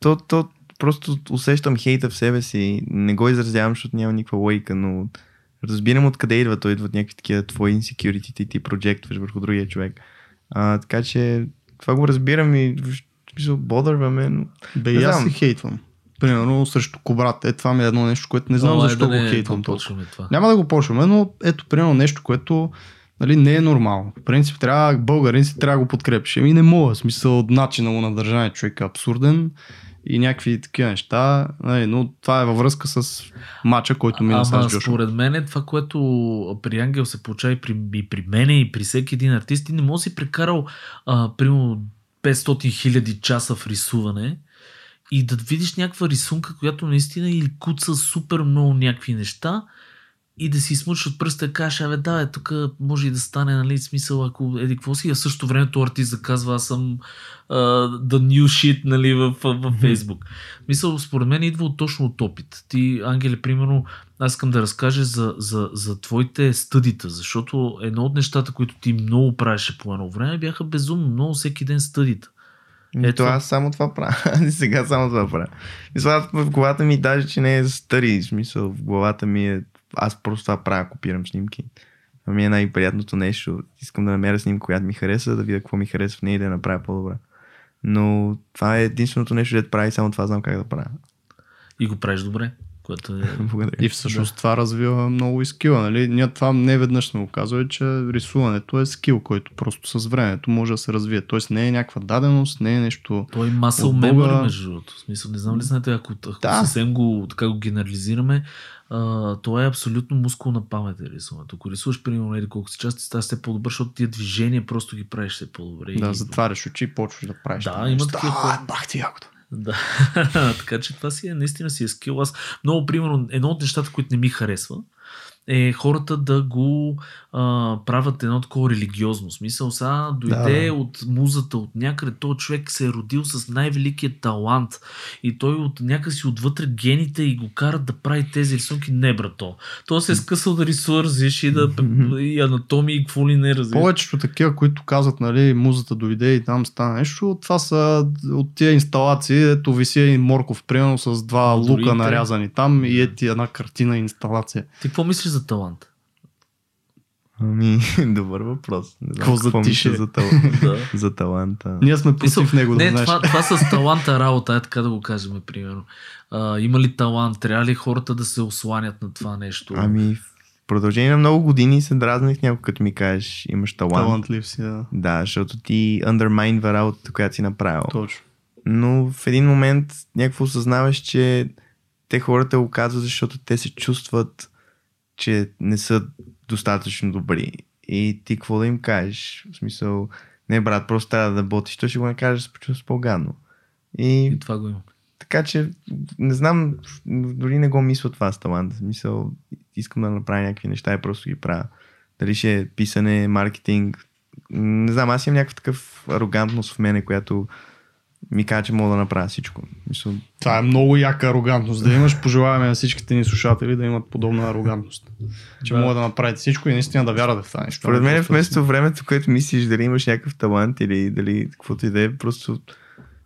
то, то просто усещам хейта в себе си. Не го изразявам, защото няма никаква логика, но разбирам откъде идва. Той идва от някакви такива твои insecurity и ти проджектваш върху другия човек. А, така че това го разбирам и в смисъл бодърва ме, но
Бе,
Не
и аз си хейтвам. Примерно срещу кобрат. Е, това ми е едно нещо, което не знам
Ала,
защо
да
го
не
хейтвам
това.
Няма да го почваме, но ето, примерно нещо, което нали, не е нормално. В принцип, трябва, българин си трябва да го подкрепиш. Еми не мога, в смисъл от начина му на държане човек е абсурден и някакви такива неща, нали, но това е във връзка с матча, който мина с
Ама
Джошуа.
според мен е това, което при Ангел се получава и при, и при мене и при всеки един артист, ти не може да си прекарал а, примерно 500 хиляди часа в рисуване и да видиш някаква рисунка, която наистина или куца супер много някакви неща и да си смучиш от пръста и кажеш, абе да, бе, тук може и да стане, нали, смисъл, ако еди какво си, а в същото време то артист да казва, аз съм uh, the new shit, нали, в, в, в Facebook. Мисъл, според мен идва от, точно от опит. Ти, Ангеле, примерно, аз искам да разкажа за, за, за твоите стъдита, защото едно от нещата, които ти много правеше по едно време, бяха безумно много всеки ден стъдита.
Ето
Ето.
аз само това правя. Сега само това правя. Мисля, в главата ми даже, че не е стари. Смисъл, в главата ми е... Аз просто това правя, копирам снимки. Това ми е най-приятното нещо. Искам да намеря снимка, която ми хареса, да видя какво ми харесва в нея и да я направя по-добре. Но това е единственото нещо, дето прави, само това знам как да правя.
И го правиш добре, което е...
Благодаря.
И всъщност това развива много и скила. Нали? Ние това не веднъж сме го казвали, че рисуването е скил, който просто с времето може да се развие. Тоест не е някаква даденост, не е нещо...
Той е масъл
Бога-
memory, между другото. В смисъл, не знам ли знаете, ако, ако
Да.
съвсем го, така го генерализираме, а, това е абсолютно мускулна памет е рисуването. Ако рисуваш, примерно, еди колко си части, става все по-добър, защото тия движения просто ги правиш все по-добре.
Да,
И-
затваряш очи и почваш да правиш.
Да, има такива
А,
хора.
бах ти якото.
Да, така че това си е, наистина си е скил. Аз много, примерно, едно от нещата, които не ми харесва, е хората да го а, правят едно такова религиозно. Смисъл, сега дойде
Да.
от музата, от някъде. Този човек се е родил с най-великият талант и той от някакси отвътре гените и го карат да прави тези рисунки. Не, брато. Той се е скъсал да рисува, разбираш, и, да, и анатомии, и какво ли не разбираш.
Повечето такива, които казват, нали, музата дойде и там стана нещо, това са от тия инсталации, ето виси един морков, примерно с два лука нарязани там и ети една картина инсталация.
Ти какво мислиш за талант?
Ами, добър въпрос. Не знам
Какво затише?
мисля за, тал...
да.
за таланта.
Ние сме против него, да
не,
знаеш.
това, това с таланта работа, е така да го кажем, примерно. А, има ли талант? Трябва ли хората да се осланят на това нещо?
Ами, в продължение на много години се дразних някой, като ми кажеш, имаш талант.
Талантлив си, да.
Да, защото ти undermineва работата, която си направил.
Точно.
Но в един момент някакво осъзнаваш, че те хората го казват, защото те се чувстват, че не са достатъчно добри. И ти какво да им кажеш? В смисъл, не брат, просто трябва да работиш, той ще го накажеш да се по-гадно. И
И това го има.
така че, не знам, дори не го мисля това с талант. В Смисъл, искам да направя някакви неща и просто ги правя. Дали ще е писане, маркетинг. Не знам, аз имам някакъв такъв арогантност в мене, която ми казва, че мога да направя всичко. Мисъл,
Това е много яка арогантност. Да имаш, пожелаваме на всичките ни слушатели да имат подобна арогантност. Че
Да.
могат да направят всичко и наистина да вярват в това нещо.
според мен
Просто
вместо времето, което мислиш дали имаш някакъв талант или дали каквото и да е, просто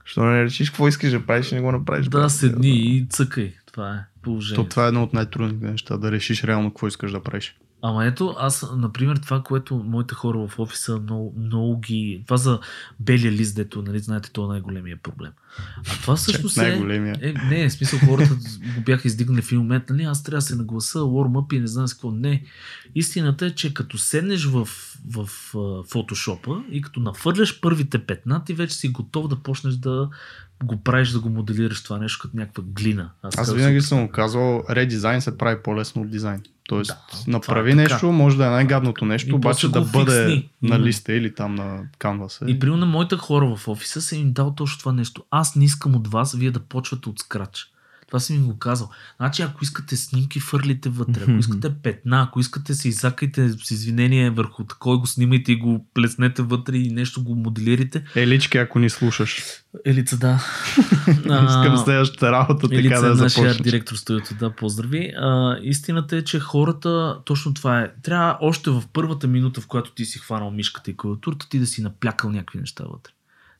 що не решиш какво искаш да правиш и не го направиш.
Да, седни и цъкай. Това е
То
положението.
това е едно от най-трудните неща, да решиш реално какво искаш да правиш.
Ама ето, аз, например, това, което моите хора в офиса много, много ги... Това за белия лист, дето, нали, знаете, това е най-големия проблем. А това също се...
най-големия.
Е, не, в смисъл хората го бяха издигнали в един момент, нали, аз трябва да се нагласа, warm up и не знам с какво. Не. Истината е, че като седнеш в, в, в фотошопа и като нафърляш първите петна, ти вече си готов да почнеш да го правиш, да го моделираш това нещо като някаква глина.
Аз
казвам,
винаги съм казвал, редизайн се прави по-лесно от дизайн. Тоест,
Да,
направи
е така.
нещо, може да е най-гадното нещо,
И
обаче да бъде
фиксни.
на листа или там на канваса.
И примерно на моите хора в офиса съм им дал точно това нещо. Аз не искам от вас вие да почвате от скрач. Това съм им го казал. Значи, ако искате снимки, фърлите вътре. Ако искате петна, ако искате се изакайте с извинение върху такой, го снимайте и го плеснете вътре и нещо го моделирате.
Елички, ако ни слушаш.
Елица, да.
Искам следващата работа така
Елица
да
е нашия
започнеш.
директор студиото, да, поздрави. А, истината е, че хората, точно това е. Трябва още в първата минута, в която ти си хванал мишката и клавиатурата, ти да си наплякал някакви неща вътре.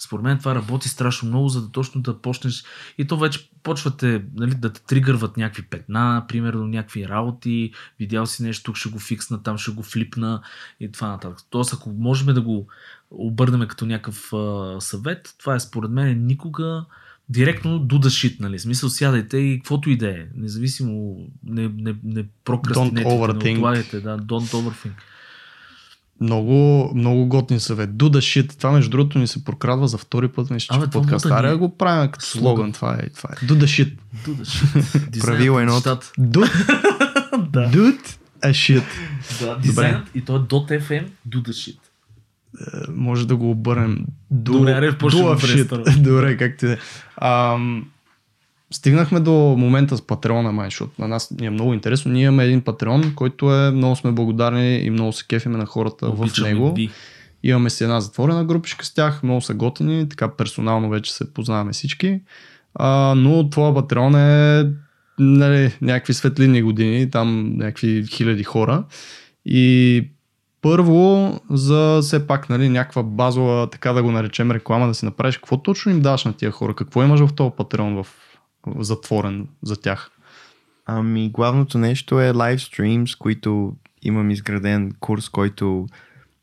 Според мен това работи страшно много, за да точно да почнеш и то вече почвате нали, да те тригърват някакви петна, примерно някакви работи, видял си нещо, тук ще го фиксна, там ще го флипна и това нататък. Тоест, ако можем да го обърнем като някакъв а, съвет, това е според мен никога директно do the shit, нали? Смисъл, сядайте и каквото и да е. Независимо, не, не, не прокрастинете, не отлагайте, да, don't overthink.
Много, много готин съвет. Do the shit. Това между другото ни се прокрадва за втори път нещо
Абе,
в подкаст. Аре го правим като
Слоган.
Това е, това е. Do the shit.
Do the shit.
Правило
на
едно.
Do,
да.
do a shit.
да, дизайнът и то е .fm, do the shit.
Е, Може да го обърнем. Do,
Добре, аре,
do a shit. Добре, как ти е. Ам, Стигнахме до момента с Патреона, май, защото на нас ни е много интересно. Ние имаме един Патреон, който е много сме благодарни и много се кефиме на хората в
Обичаме
него.
ви.
Имаме си една затворена групичка с тях, много са готини, така персонално вече се познаваме всички. А, но това Патреон е нали, някакви светлини години, там някакви хиляди хора. И първо, за все пак нали, някаква базова, така да го наречем реклама, да си направиш, какво точно им даваш на тия хора? Какво имаш в този Патреон в, в затворен за тях?
Ами, главното нещо е live streams, които имам изграден курс, който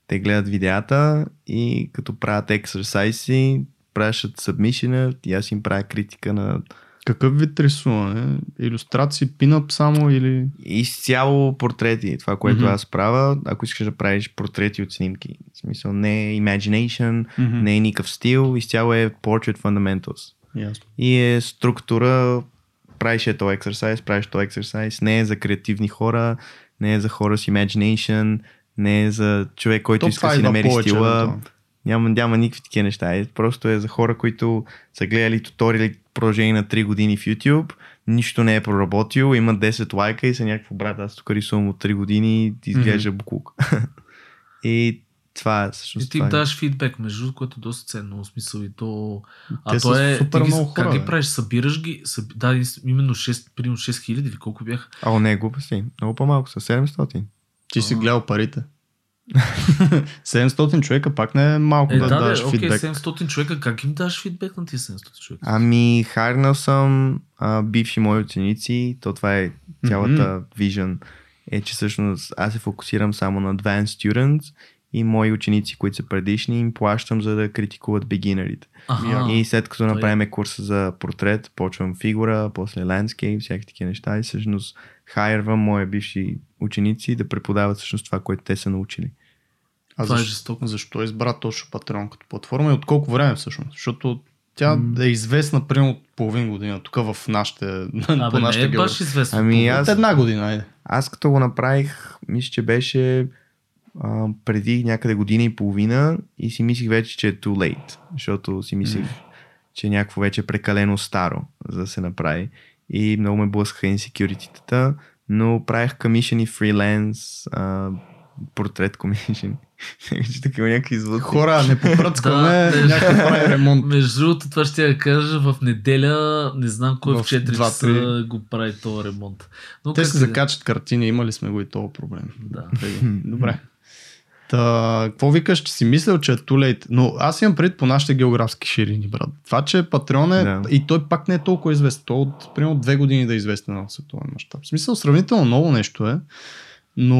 те гледат видеята и като правят ексерсайси, пращат submission и аз им правя критика на
Какъв вид рисуване? Иллюстрации, пинап само или...
изцяло портрети. Това, което
Мгм.
аз правя, ако искаш да правиш портрети от снимки. В смисъл не е imagination,
Мгм.
не е никакъв стил, изцяло е portrait fundamentals.
Ясно.
И е структура, правиш ето ексерсайз, правиш то ексерсайз, не е за креативни хора, не е за хора с imagination, не е за човек, който
То
иска да си намери
повече,
стила. Няма, няма никакви такива неща. Е, просто е за хора, които са гледали туториали продължение на 3 години в YouTube, нищо не е проработил, има 10 лайка и са някакво брат, аз тук рисувам от 3 години и изглежда буклук. и това е всъщност.
И ти им
е.
даваш фидбек, между другото, което е доста ценно, в смисъл и то... А
Те
то е...
супер
ти ги-
много хора,
Как ги правиш? Събираш ги? Съб... Да, именно 6, примерно 6 хиляди или колко бяха?
О, не, глупости. Много по-малко са. 700.
Ти си гледал парите. 700 човека пак не е малко
Е,
да,
да, да,
даваш
окей,
фидбек.
700 човека, как им даваш фидбек на тия 700 човека?
Ами, харнал съм а, бивши мои ученици. То това е цялата вижен. Е, че всъщност аз се фокусирам само на advanced students и мои ученици, които са предишни, им плащам за да критикуват бегинерите.
Аха.
И след като
е.
направим курса за портрет, почвам фигура, после landscape, всякакви такива неща и всъщност хайрвам мои бивши ученици да преподават всъщност това, което те са научили.
А
Това е
защо,
жестоко.
защо избра точно Patreon като платформа и от колко време всъщност? Защото тя е известна примерно от половин година, тук в нашите, по
Абе, не
нашите
е баш известно.
Ами, аз-
От една година, айде.
Аз като го направих, мисля, че беше а, преди някъде година и половина и си мислих вече, че е too late, защото си мислих, че някакво вече е прекалено старо, за да се направи. И много ме блъскаха инсекюрититата, но правих commission и фриленс, а, портрет commission. че такива някакви звуци.
Хора, не попръцкаме,
Да,
някой прави ремонт.
Между другото, това ще я кажа, в неделя, не знам кой в,
В
4
два,
часа
три.
го прави този ремонт. Но
Те се закачат картини, имали сме го и този проблем.
Да.
Добре. Та, какво викаш, че си мислил, че е late? Но аз имам пред по нашите географски ширини, брат. Това, че Патреон е,
Да.
и той пак не е толкова известен. Той от примерно две години да е известен на световен мащаб. В смисъл, сравнително много нещо е, но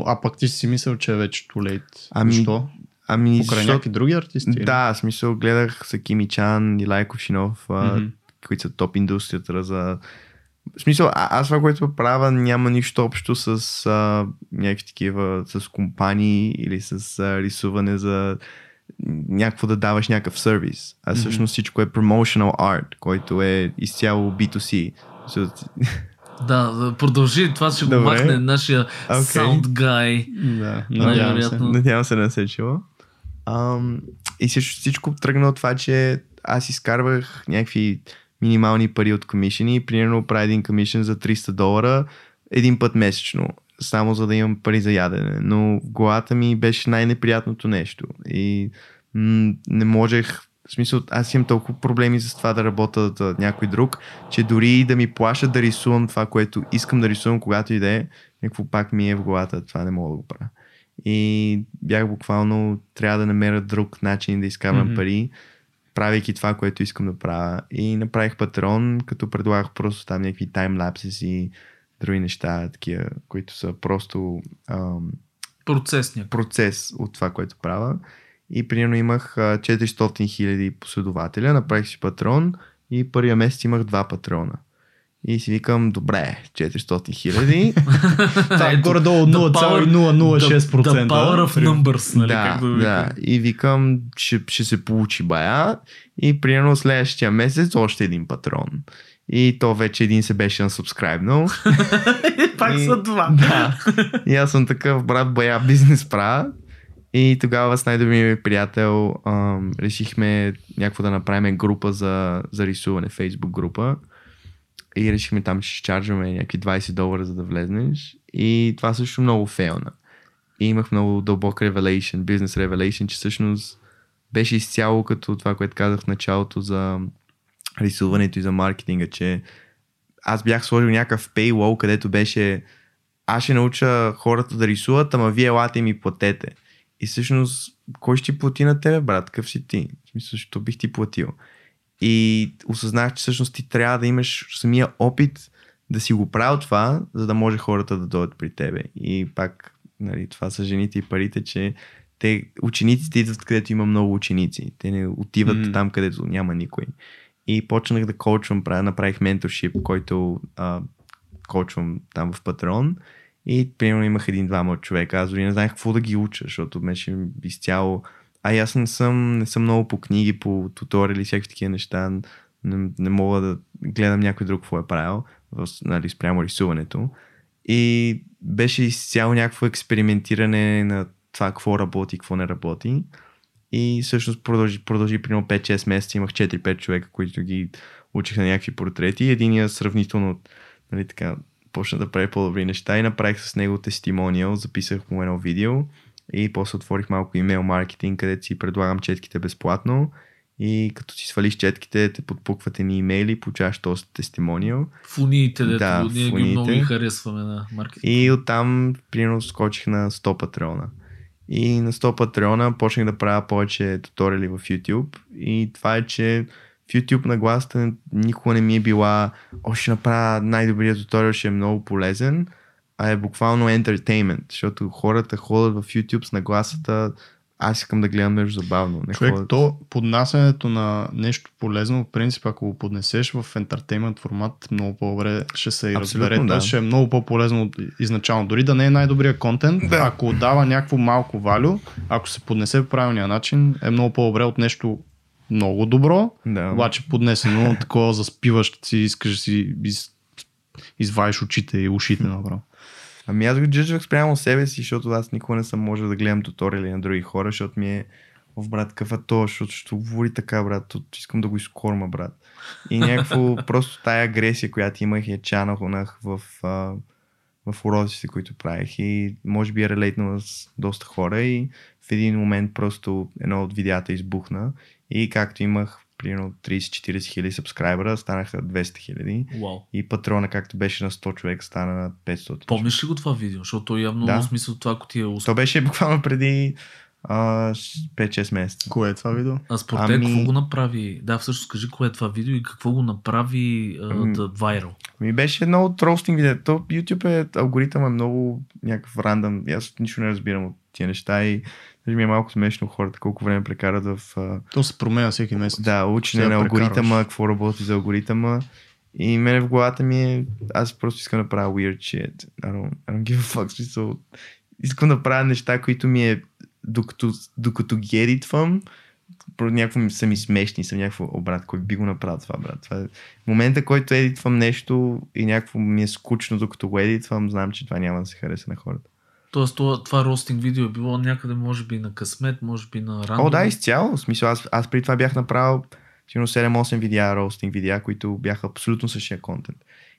а пак ти си мислил, че е вече late.
Ами,
Защо?
Ами,
Покрай
защото-
някакви други артисти?
Да, в смисъл гледах Сакими Чан и Лайко Шинов,
Мгм.
които са топ индустрията за... В смисъл, а, аз това, което правя, няма нищо общо с а, някакви такива, с компании или с а, рисуване за някакво да даваш някакъв сервис. А всъщност всичко е promotional art, който е изцяло B2C. So,
Да, да, продължи, това ще го
Добре.
махне нашия
Окей.
sound guy.
Да, надявам се.
Надявам се да не се е чува. Ам, и всичко, всичко тръгна от това, че аз изкарвах някакви минимални пари от комишени. Примерно правя един комишен за 300 долара един път месечно, само за да имам пари за ядене. Но главата ми беше най-неприятното нещо. И м- не можех в смисъл, аз имам толкова проблеми с това да работя за някой друг, че дори да ми плащат да рисувам това, което искам да рисувам, когато и да е, някакво пак ми е в главата, това не мога да го правя. И бях буквално, трябва да намеря друг начин да изкарвам mm-hmm. пари, правейки това, което искам да правя. И направих патрон, като предлагах просто там някакви таймлапси и други неща, такива, които са просто ам,
Процес някакъв.
процес от това, което правя. И примерно имах а, 400 хиляди последователя, направих си патрон и първия месец имах два патрона. И си викам, добре, 400 хиляди.
Това е горе-долу
the power-
0,006%.
The, power of numbers, нали?
да,
как да,
да. И викам, ще, ще се получи бая. И примерно следващия месец още един патрон. И то вече един се беше.
Пак
И-
са два.
Да. И аз съм такъв брат бая бизнес правя. И тогава с най-добрия ми приятел ам, решихме някакво да направим група за, за рисуване, фейсбук група. И решихме там, ще чарджваме някакви 20 долара, за да влезнеш. И това също много фейлна. И имах много дълбок revelation, бизнес revelation, че всъщност беше изцяло като това, което казах в началото за рисуването и за маркетинга, че аз бях сложил някакъв paywall, където беше аз ще науча хората да рисуват, ама вие елате и ми платете. И всъщност, кой ще ти плати на тебе, брат? Какъв си ти? В смисъл, що бих ти платил? И осъзнах, че всъщност ти трябва да имаш самия опит да си го правил това, за да може хората да дойдат при тебе. И пак, нали, това са жените и парите, че те, учениците идват където има много ученици. Те не отиват mm. там, където няма никой. И почнах да коучвам, направих менторшип, който а, коучвам там в Патрон. И примерно имах един-двама човека. Аз дори не знаех какво да ги уча, защото беше изцяло... А аз не съм, не съм много по книги, по туториали, всякакви такива неща. Не, не мога да гледам някой друг какво е правил, в, нали, спрямо рисуването. И беше изцяло някакво експериментиране на това какво работи, какво не работи. И всъщност продължи, продължи примерно 5-6 месеца. Имах 4-5 човека, които ги учиха на някакви портрети. Единия сравнително, нали така, почна да прави по-добри неща и направих с него тестимониал, записах му едно видео и после отворих малко имейл маркетинг, където си предлагам четките безплатно и като си свалиш четките, те подпукват едни имейли получаваш този тестимониал.
Фуниите, дето
Да,
ние ги много ги харесваме на маркетинг.
И оттам, примерно, скочих на 100 патреона. И на 100 патреона почнах да правя повече туториали в YouTube. И това е, че в YouTube нагласата никога не ми е била, о, ще направя най-добрият туториал, ще е много полезен, а е буквално entertainment, защото хората ходят в YouTube с нагласата, аз искам да гледам нещо забавно. Не
Човек,
ходят...
то поднасянето на нещо полезно, в принцип, ако го поднесеш в ентертеймент формат, много по-добре ще се
Абсолютно,
разбере.
да.
Ще е много по-полезно изначално. Дори да не е най-добрият контент,
Да.
ако дава някакво малко валю, ако се поднесе по правилния начин, е много по-добре от нещо много добро,
Да.
обаче поднесено такова заспиващ си, искаш си из, извадиш очите и ушите направо.
Ами аз го джъджвах спрямо себе си, защото аз никога не съм можел да гледам туториали на други хора, защото ми е в брат, какъв е то, защото ще говори така, брат, тут искам да го изкорма, брат. И някакво, просто тая агресия, която имах, я чанахонах в, а, в уроците, които правих и може би е релейтнала с доста хора и в един момент просто едно от видеята избухна и както имах примерно 30-40 хиляди сабскрайбера, станаха 200 хиляди
Вау.
и патрона както беше на 100 човек стана на 500
Помниш ли го това видео? Защото то явно
Да.
смисъл това, ако ти е успех.
То беше буквално преди а, 5-6 месеца.
Кое е това видео?
А според ами... Какво го направи? Да, всъщност кажи кое е това видео и какво го направи а,
Ами-
да вайрал.
Ми беше едно от ростинг видео. То YouTube е, алгоритъм е много някакъв рандъм. Аз нищо не разбирам от тия неща и даже ми е малко смешно хората колко време прекарат в
То се променя всеки месец.
да, учене на алгоритъма, какво работи за алгоритъма. И мене в главата ми е, аз просто искам да правя weird shit. I don't, I don't give a fuck. Смисъл, искам да правя неща, които ми е, докато, докато ги едитвам, някакво са ми смешни, съм някакво, о брат, кой би го направил това, брат. Това е... Момента, който едитвам нещо и някакво ми е скучно, докато го едитвам, знам, че това няма да се хареса на хората.
Тоест това, това ростинг видео е било някъде може би на късмет, може би на рандом.
О, да, изцяло. В смисъл, аз, аз преди това бях направил сигурно 7-8 видеа, ростинг видеа, които бяха абсолютно същия контент.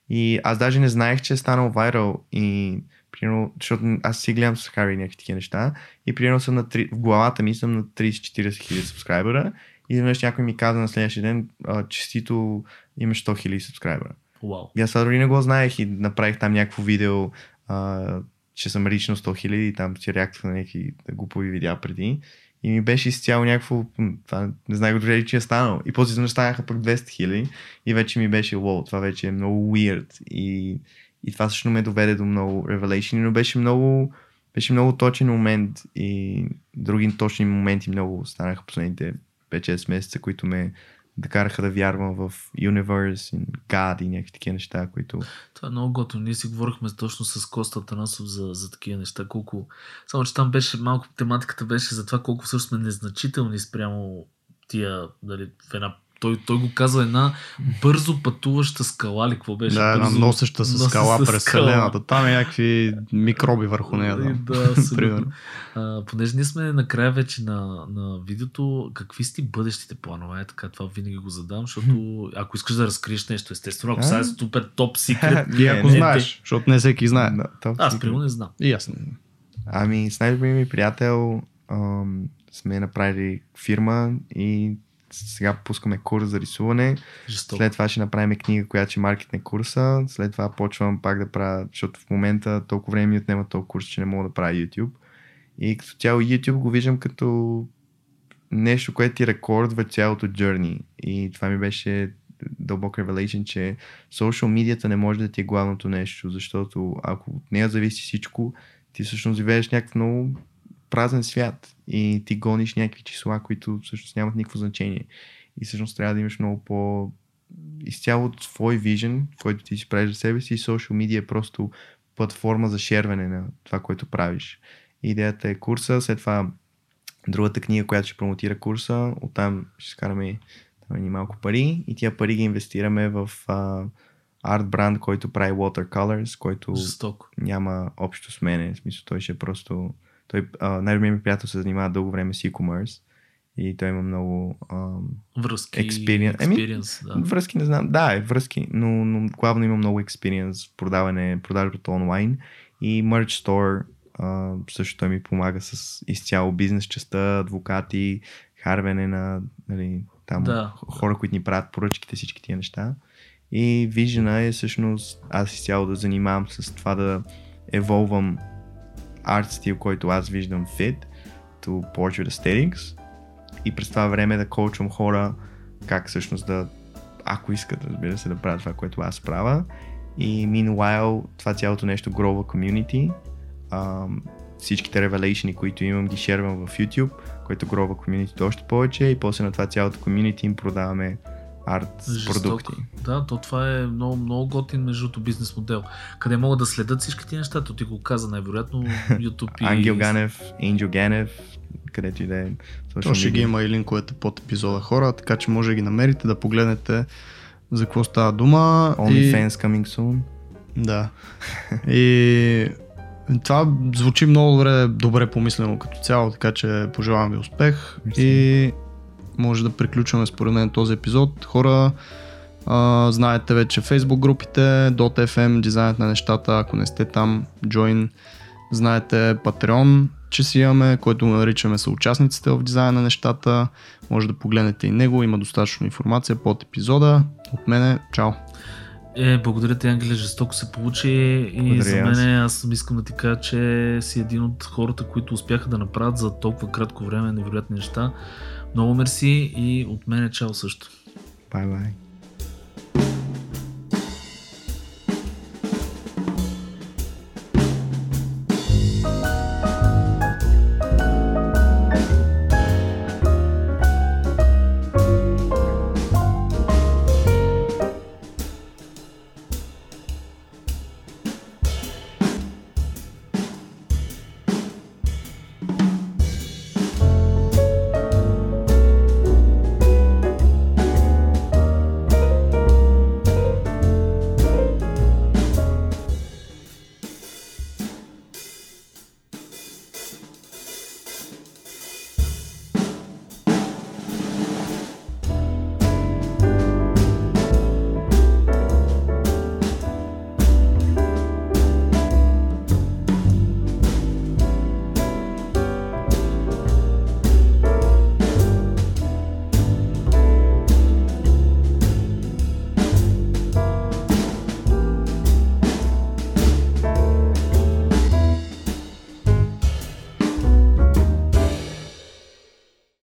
И аз даже не знаех, че е станал вайрал и примерно, защото аз си гледам с Хари някакви такива неща и примерно съм на 3, в главата ми съм на 30-40 хиляди сабскрайбера и изведнъж някой ми каза на следващия ден, а, честито имаш 100 хиляди сабскрайбера.
Вау.
И аз това дори не го знаех и направих там някакво видео, а, че съм лично 100 хиляди и там си реактвах на някакви глупови видеа преди. И ми беше изцяло някакво, това не знаех дори, че е станало. И после станаха пък 200 хиляди и вече ми беше, лоу, това вече е много weird. И, и това също ме доведе до много revelation, но беше много, беше много точен момент и други точни моменти много станаха последните 5-6 месеца, които ме да караха да вярвам в Universe, и God и някакви такива неща, които...
Това е много готино. Ние си говорихме точно с Коста Танасов за, за такива неща. Колко... Само, че там беше малко тематиката беше за това колко всъщност сме незначителни спрямо тия, дали, в една той, той го каза една бързо пътуваща скала ли, какво беше?
Да, една
бързо...
носеща с скала през. Вселената. Там е някакви микроби върху нея. Да.
Да, абсолютно. А, понеже ние сме накрая вече на, на видеото, какви са ти бъдещите планове? Е, така, това винаги го задам, защото ако искаш да разкриеш нещо, естествено, ако
А?
сега е супер топ секрет,
И ако
не,
знаеш, защото не всеки знае.
Да, топ
аз примерно не знам.
И аз не.
Ами, с най-добрият ми приятел ам, сме направили фирма и сега пускаме курс за рисуване.
Жестоко.
След това ще направим книга, която ще маркетне курса. След това почвам пак да правя, защото в момента толкова време ми отнема този курс, че не мога да правя YouTube. И като цяло YouTube го виждам като нещо, което ти рекордва цялото journey. И това ми беше дълбок revelation, че social медията не може да ти е главното нещо, защото ако от нея зависи всичко, ти всъщност живееш някакъв много празен свят и ти гониш някакви числа, които всъщност нямат никакво значение. И всъщност трябва да имаш много по изцяло твой вижен, който ти си правиш за себе си и social media е просто платформа за шерване на това, което правиш. Идеята е курса, след това другата книга, която ще промотира курса, оттам ще скараме ни малко пари и тия пари ги инвестираме в а, арт бранд, който прави watercolors, който
Жестоко.
няма общо с мене. В смисъл, той ще е просто... Той, най-добрият ми приятел се занимава дълго време с e-commerce и той има много ам,
Връзки,
Experience. Еми,
experience да.
връзки, не знам, да, е връзки, но, но главно има много experience в продаване, продажбата онлайн и Merch Store а, също той ми помага с изцяло бизнес частта, адвокати, харвене на нали, там
Да.
хора, които ни правят поръчките, всички тия неща. И виждана е всъщност аз изцяло да занимавам с това да еволвам арт стил, който аз виждам fit to portrait aesthetics и през това време да коучвам хора как всъщност да, ако искат, разбира се, да правят това, което аз правя. И meanwhile, това цялото нещо a community. Ам, всичките ревелейшни, които имам, ги шервам в YouTube, grow a community още повече и после на това цялото community им продаваме арт продукти.
Да, то това е много, много готин между бизнес модел. Къде могат да следят всички ти неща, то ти го каза най-вероятно YouTube и...
Ангел Ганев, Angel Ганев, където и да е.
То ще ги има и линковете под епизода хора, така че може да ги намерите, да погледнете за какво става дума.
OnlyFans coming soon.
Да. И това звучи много добре, добре помислено като цяло, така че пожелавам ви успех
Мерси.
и може да приключваме според мен този епизод. Хора, а, знаете вече Facebook групите, .fm, дизайнът на нещата, ако не сте там, join. Знаете Patreon, че си имаме, който наричаме съучастниците в дизайна на нещата. Може да погледнете и него, има достатъчно информация под епизода. От мене, чао!
Е, благодаря ти, Ангеле, жестоко се получи и
Благодаря
за мен аз искам да ти кажа, че си един от хората, които успяха да направят за толкова кратко време невероятни неща. Много мерси и от мен е чао също.
Бай-бай.